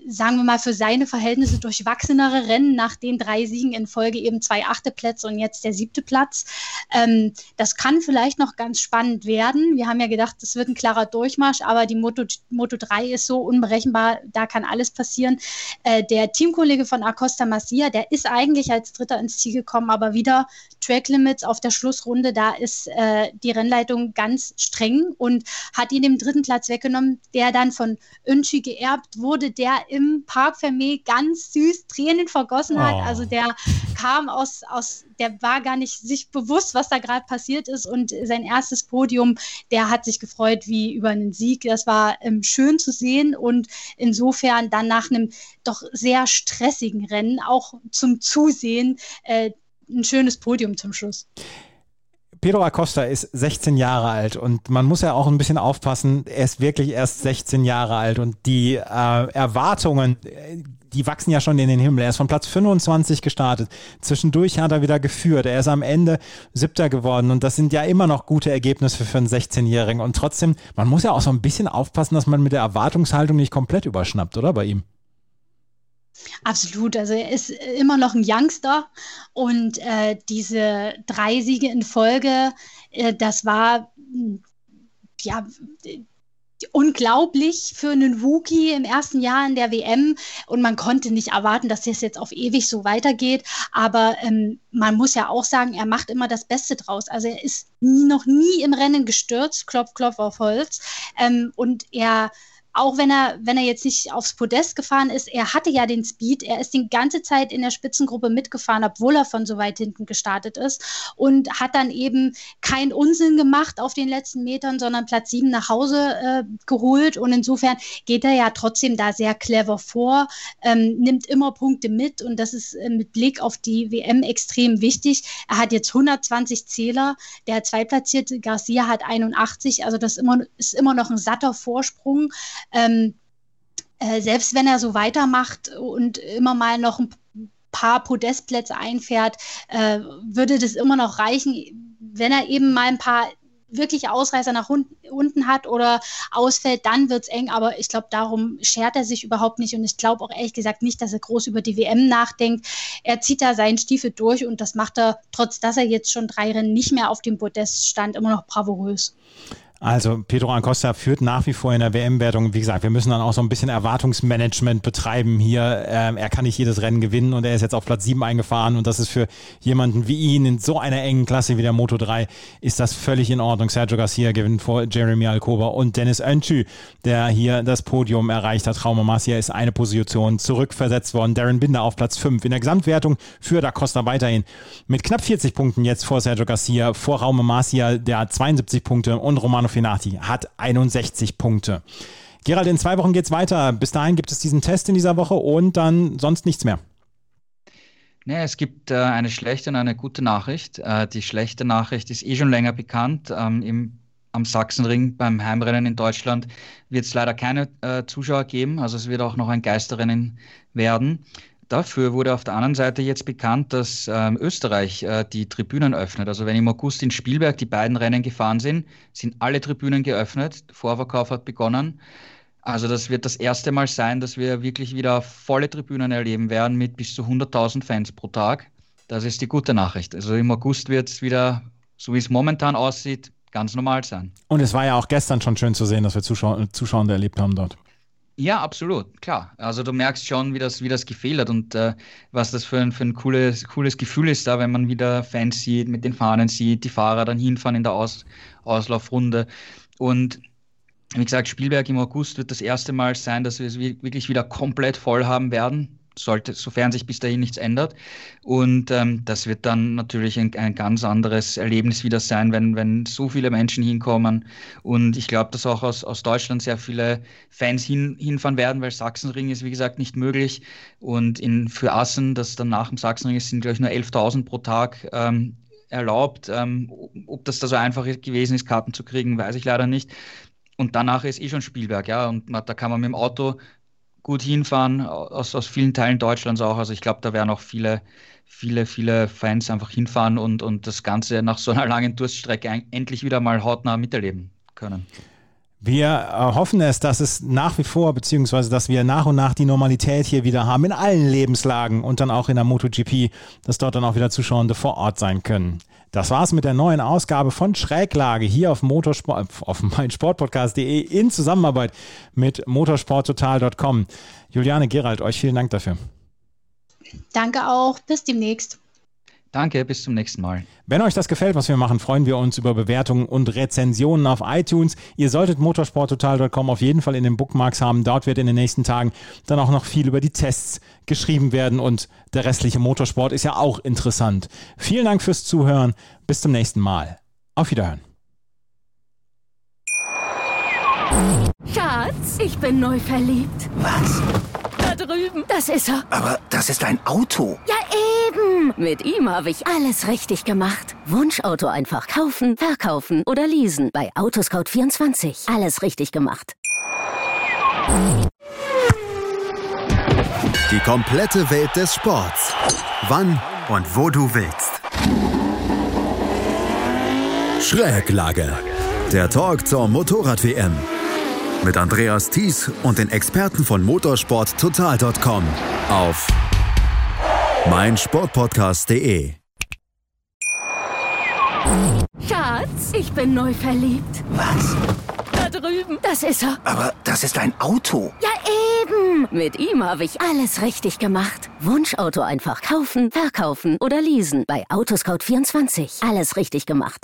sagen wir mal, für seine Verhältnisse durchwachsenere Rennen nach den drei Siegen in Folge eben zwei achte Plätze und jetzt der siebte Platz. Ähm, das kann vielleicht noch ganz spannend werden. Wir haben ja gedacht, es wird ein klarer Durchmarsch, aber die Moto, Moto 3 ist so unberechenbar, da kann alles passieren. Äh, der Teamkollege von Acosta Masia, der ist eigentlich als Dritter ins Ziel gekommen, aber wieder Track Limits auf der Schlussrunde, da ist äh, die Rennleitung ganz streng und hat ihn den dritten Platz weggenommen, der dann von Önschi geerbt wurde, der im Park Fermé ganz süß Tränen vergossen hat. Oh. Also der kam aus, aus, der war gar nicht sich bewusst, was da gerade passiert ist. Und sein erstes Podium, der hat sich gefreut wie über einen Sieg. Das war ähm, schön zu sehen und insofern dann nach einem doch sehr stressigen Rennen auch zum Zusehen äh, ein schönes Podium zum Schluss. Pedro Acosta ist 16 Jahre alt und man muss ja auch ein bisschen aufpassen, er ist wirklich erst 16 Jahre alt und die äh, Erwartungen, die wachsen ja schon in den Himmel. Er ist von Platz 25 gestartet. Zwischendurch hat er wieder geführt. Er ist am Ende siebter geworden und das sind ja immer noch gute Ergebnisse für einen 16-Jährigen. Und trotzdem, man muss ja auch so ein bisschen aufpassen, dass man mit der Erwartungshaltung nicht komplett überschnappt, oder bei ihm? Absolut, also er ist immer noch ein Youngster und äh, diese drei Siege in Folge, äh, das war ja unglaublich für einen Wookie im ersten Jahr in der WM und man konnte nicht erwarten, dass das jetzt auf ewig so weitergeht. Aber ähm, man muss ja auch sagen, er macht immer das Beste draus. Also er ist nie, noch nie im Rennen gestürzt, klopf, klopf auf Holz. Ähm, und er auch wenn er, wenn er jetzt nicht aufs Podest gefahren ist, er hatte ja den Speed, er ist die ganze Zeit in der Spitzengruppe mitgefahren, obwohl er von so weit hinten gestartet ist und hat dann eben keinen Unsinn gemacht auf den letzten Metern, sondern Platz sieben nach Hause äh, geholt. Und insofern geht er ja trotzdem da sehr clever vor, ähm, nimmt immer Punkte mit. Und das ist äh, mit Blick auf die WM extrem wichtig. Er hat jetzt 120 Zähler, der zweitplatzierte Garcia hat 81, also das immer, ist immer noch ein satter Vorsprung ähm, äh, selbst wenn er so weitermacht und immer mal noch ein paar Podestplätze einfährt, äh, würde das immer noch reichen, wenn er eben mal ein paar wirklich Ausreißer nach unten hat oder ausfällt, dann wird es eng. Aber ich glaube, darum schert er sich überhaupt nicht. Und ich glaube auch ehrlich gesagt nicht, dass er groß über die WM nachdenkt. Er zieht da seinen Stiefel durch und das macht er, trotz dass er jetzt schon drei Rennen nicht mehr auf dem Podest stand, immer noch bravourös. Also Pedro Acosta führt nach wie vor in der WM-Wertung. Wie gesagt, wir müssen dann auch so ein bisschen Erwartungsmanagement betreiben hier. Ähm, er kann nicht jedes Rennen gewinnen und er ist jetzt auf Platz 7 eingefahren und das ist für jemanden wie ihn in so einer engen Klasse wie der Moto 3 ist das völlig in Ordnung. Sergio Garcia gewinnt vor Jeremy Alcoba und Dennis Öncü, der hier das Podium erreicht hat. Trauma Marcia ist eine Position zurückversetzt worden. Darren Binder auf Platz 5. In der Gesamtwertung führt Acosta weiterhin mit knapp 40 Punkten jetzt vor Sergio Garcia, vor Raume Marcia, der hat 72 Punkte und Romano Stefano Finati hat 61 Punkte. Gerald, in zwei Wochen geht es weiter. Bis dahin gibt es diesen Test in dieser Woche und dann sonst nichts mehr. Nee, es gibt äh, eine schlechte und eine gute Nachricht. Äh, die schlechte Nachricht ist eh schon länger bekannt. Ähm, im, am Sachsenring beim Heimrennen in Deutschland wird es leider keine äh, Zuschauer geben. Also es wird auch noch ein Geisterrennen werden. Dafür wurde auf der anderen Seite jetzt bekannt, dass ähm, Österreich äh, die Tribünen öffnet. Also wenn im August in Spielberg die beiden Rennen gefahren sind, sind alle Tribünen geöffnet. Vorverkauf hat begonnen. Also das wird das erste Mal sein, dass wir wirklich wieder volle Tribünen erleben werden mit bis zu 100.000 Fans pro Tag. Das ist die gute Nachricht. Also im August wird es wieder, so wie es momentan aussieht, ganz normal sein. Und es war ja auch gestern schon schön zu sehen, dass wir Zuschauer, Zuschauer erlebt haben dort. Ja, absolut, klar. Also du merkst schon, wie das, wie das gefehlt hat und äh, was das für ein, für ein cooles, cooles Gefühl ist da, wenn man wieder Fans sieht, mit den Fahnen sieht, die Fahrer dann hinfahren in der Aus, Auslaufrunde. Und wie gesagt, Spielberg im August wird das erste Mal sein, dass wir es wirklich wieder komplett voll haben werden sollte, sofern sich bis dahin nichts ändert. Und ähm, das wird dann natürlich ein, ein, ganz anderes Erlebnis wieder sein, wenn, wenn so viele Menschen hinkommen. Und ich glaube, dass auch aus, aus Deutschland sehr viele Fans hin, hinfahren werden, weil Sachsenring ist, wie gesagt, nicht möglich. Und in, für Assen, das dann nach dem Sachsenring ist, sind, glaube ich, nur 11.000 pro Tag. Ähm, erlaubt. Ähm, ob das da so einfach gewesen ist, Karten zu kriegen, weiß ich leider nicht. Und danach ist eh schon Spielberg, ja. Und da kann man mit dem Auto gut hinfahren, aus, aus vielen Teilen Deutschlands auch. Also ich glaube, da werden auch viele, viele, viele Fans einfach hinfahren und, und das Ganze nach so einer langen Durststrecke endlich wieder mal hautnah miterleben können. Wir äh, hoffen es, dass es nach wie vor, beziehungsweise dass wir nach und nach die Normalität hier wieder haben in allen Lebenslagen und dann auch in der MotoGP, dass dort dann auch wieder Zuschauer vor Ort sein können. Das war's mit der neuen Ausgabe von Schräglage hier auf Motorsport, auf meinsportpodcast.de in Zusammenarbeit mit motorsporttotal.com. Juliane Gerald, euch vielen Dank dafür. Danke auch. Bis demnächst. Danke, bis zum nächsten Mal. Wenn euch das gefällt, was wir machen, freuen wir uns über Bewertungen und Rezensionen auf iTunes. Ihr solltet motorsporttotal.com auf jeden Fall in den Bookmarks haben. Dort wird in den nächsten Tagen dann auch noch viel über die Tests geschrieben werden und der restliche Motorsport ist ja auch interessant. Vielen Dank fürs Zuhören. Bis zum nächsten Mal. Auf Wiederhören. Schatz, ich bin neu verliebt. Was? Da drüben. Das ist er. Aber das ist ein Auto. Ja, eben. Mit ihm habe ich alles richtig gemacht. Wunschauto einfach kaufen, verkaufen oder leasen. Bei Autoscout24. Alles richtig gemacht. Die komplette Welt des Sports. Wann und wo du willst. Schräglage. Der Talk zur Motorrad-WM mit Andreas Thies und den Experten von motorsporttotal.com auf meinsportpodcast.de. Schatz, ich bin neu verliebt. Was? Da drüben. Das ist er. Aber das ist ein Auto. Ja, eben. Mit ihm habe ich alles richtig gemacht. Wunschauto einfach kaufen, verkaufen oder leasen. Bei Autoscout24. Alles richtig gemacht.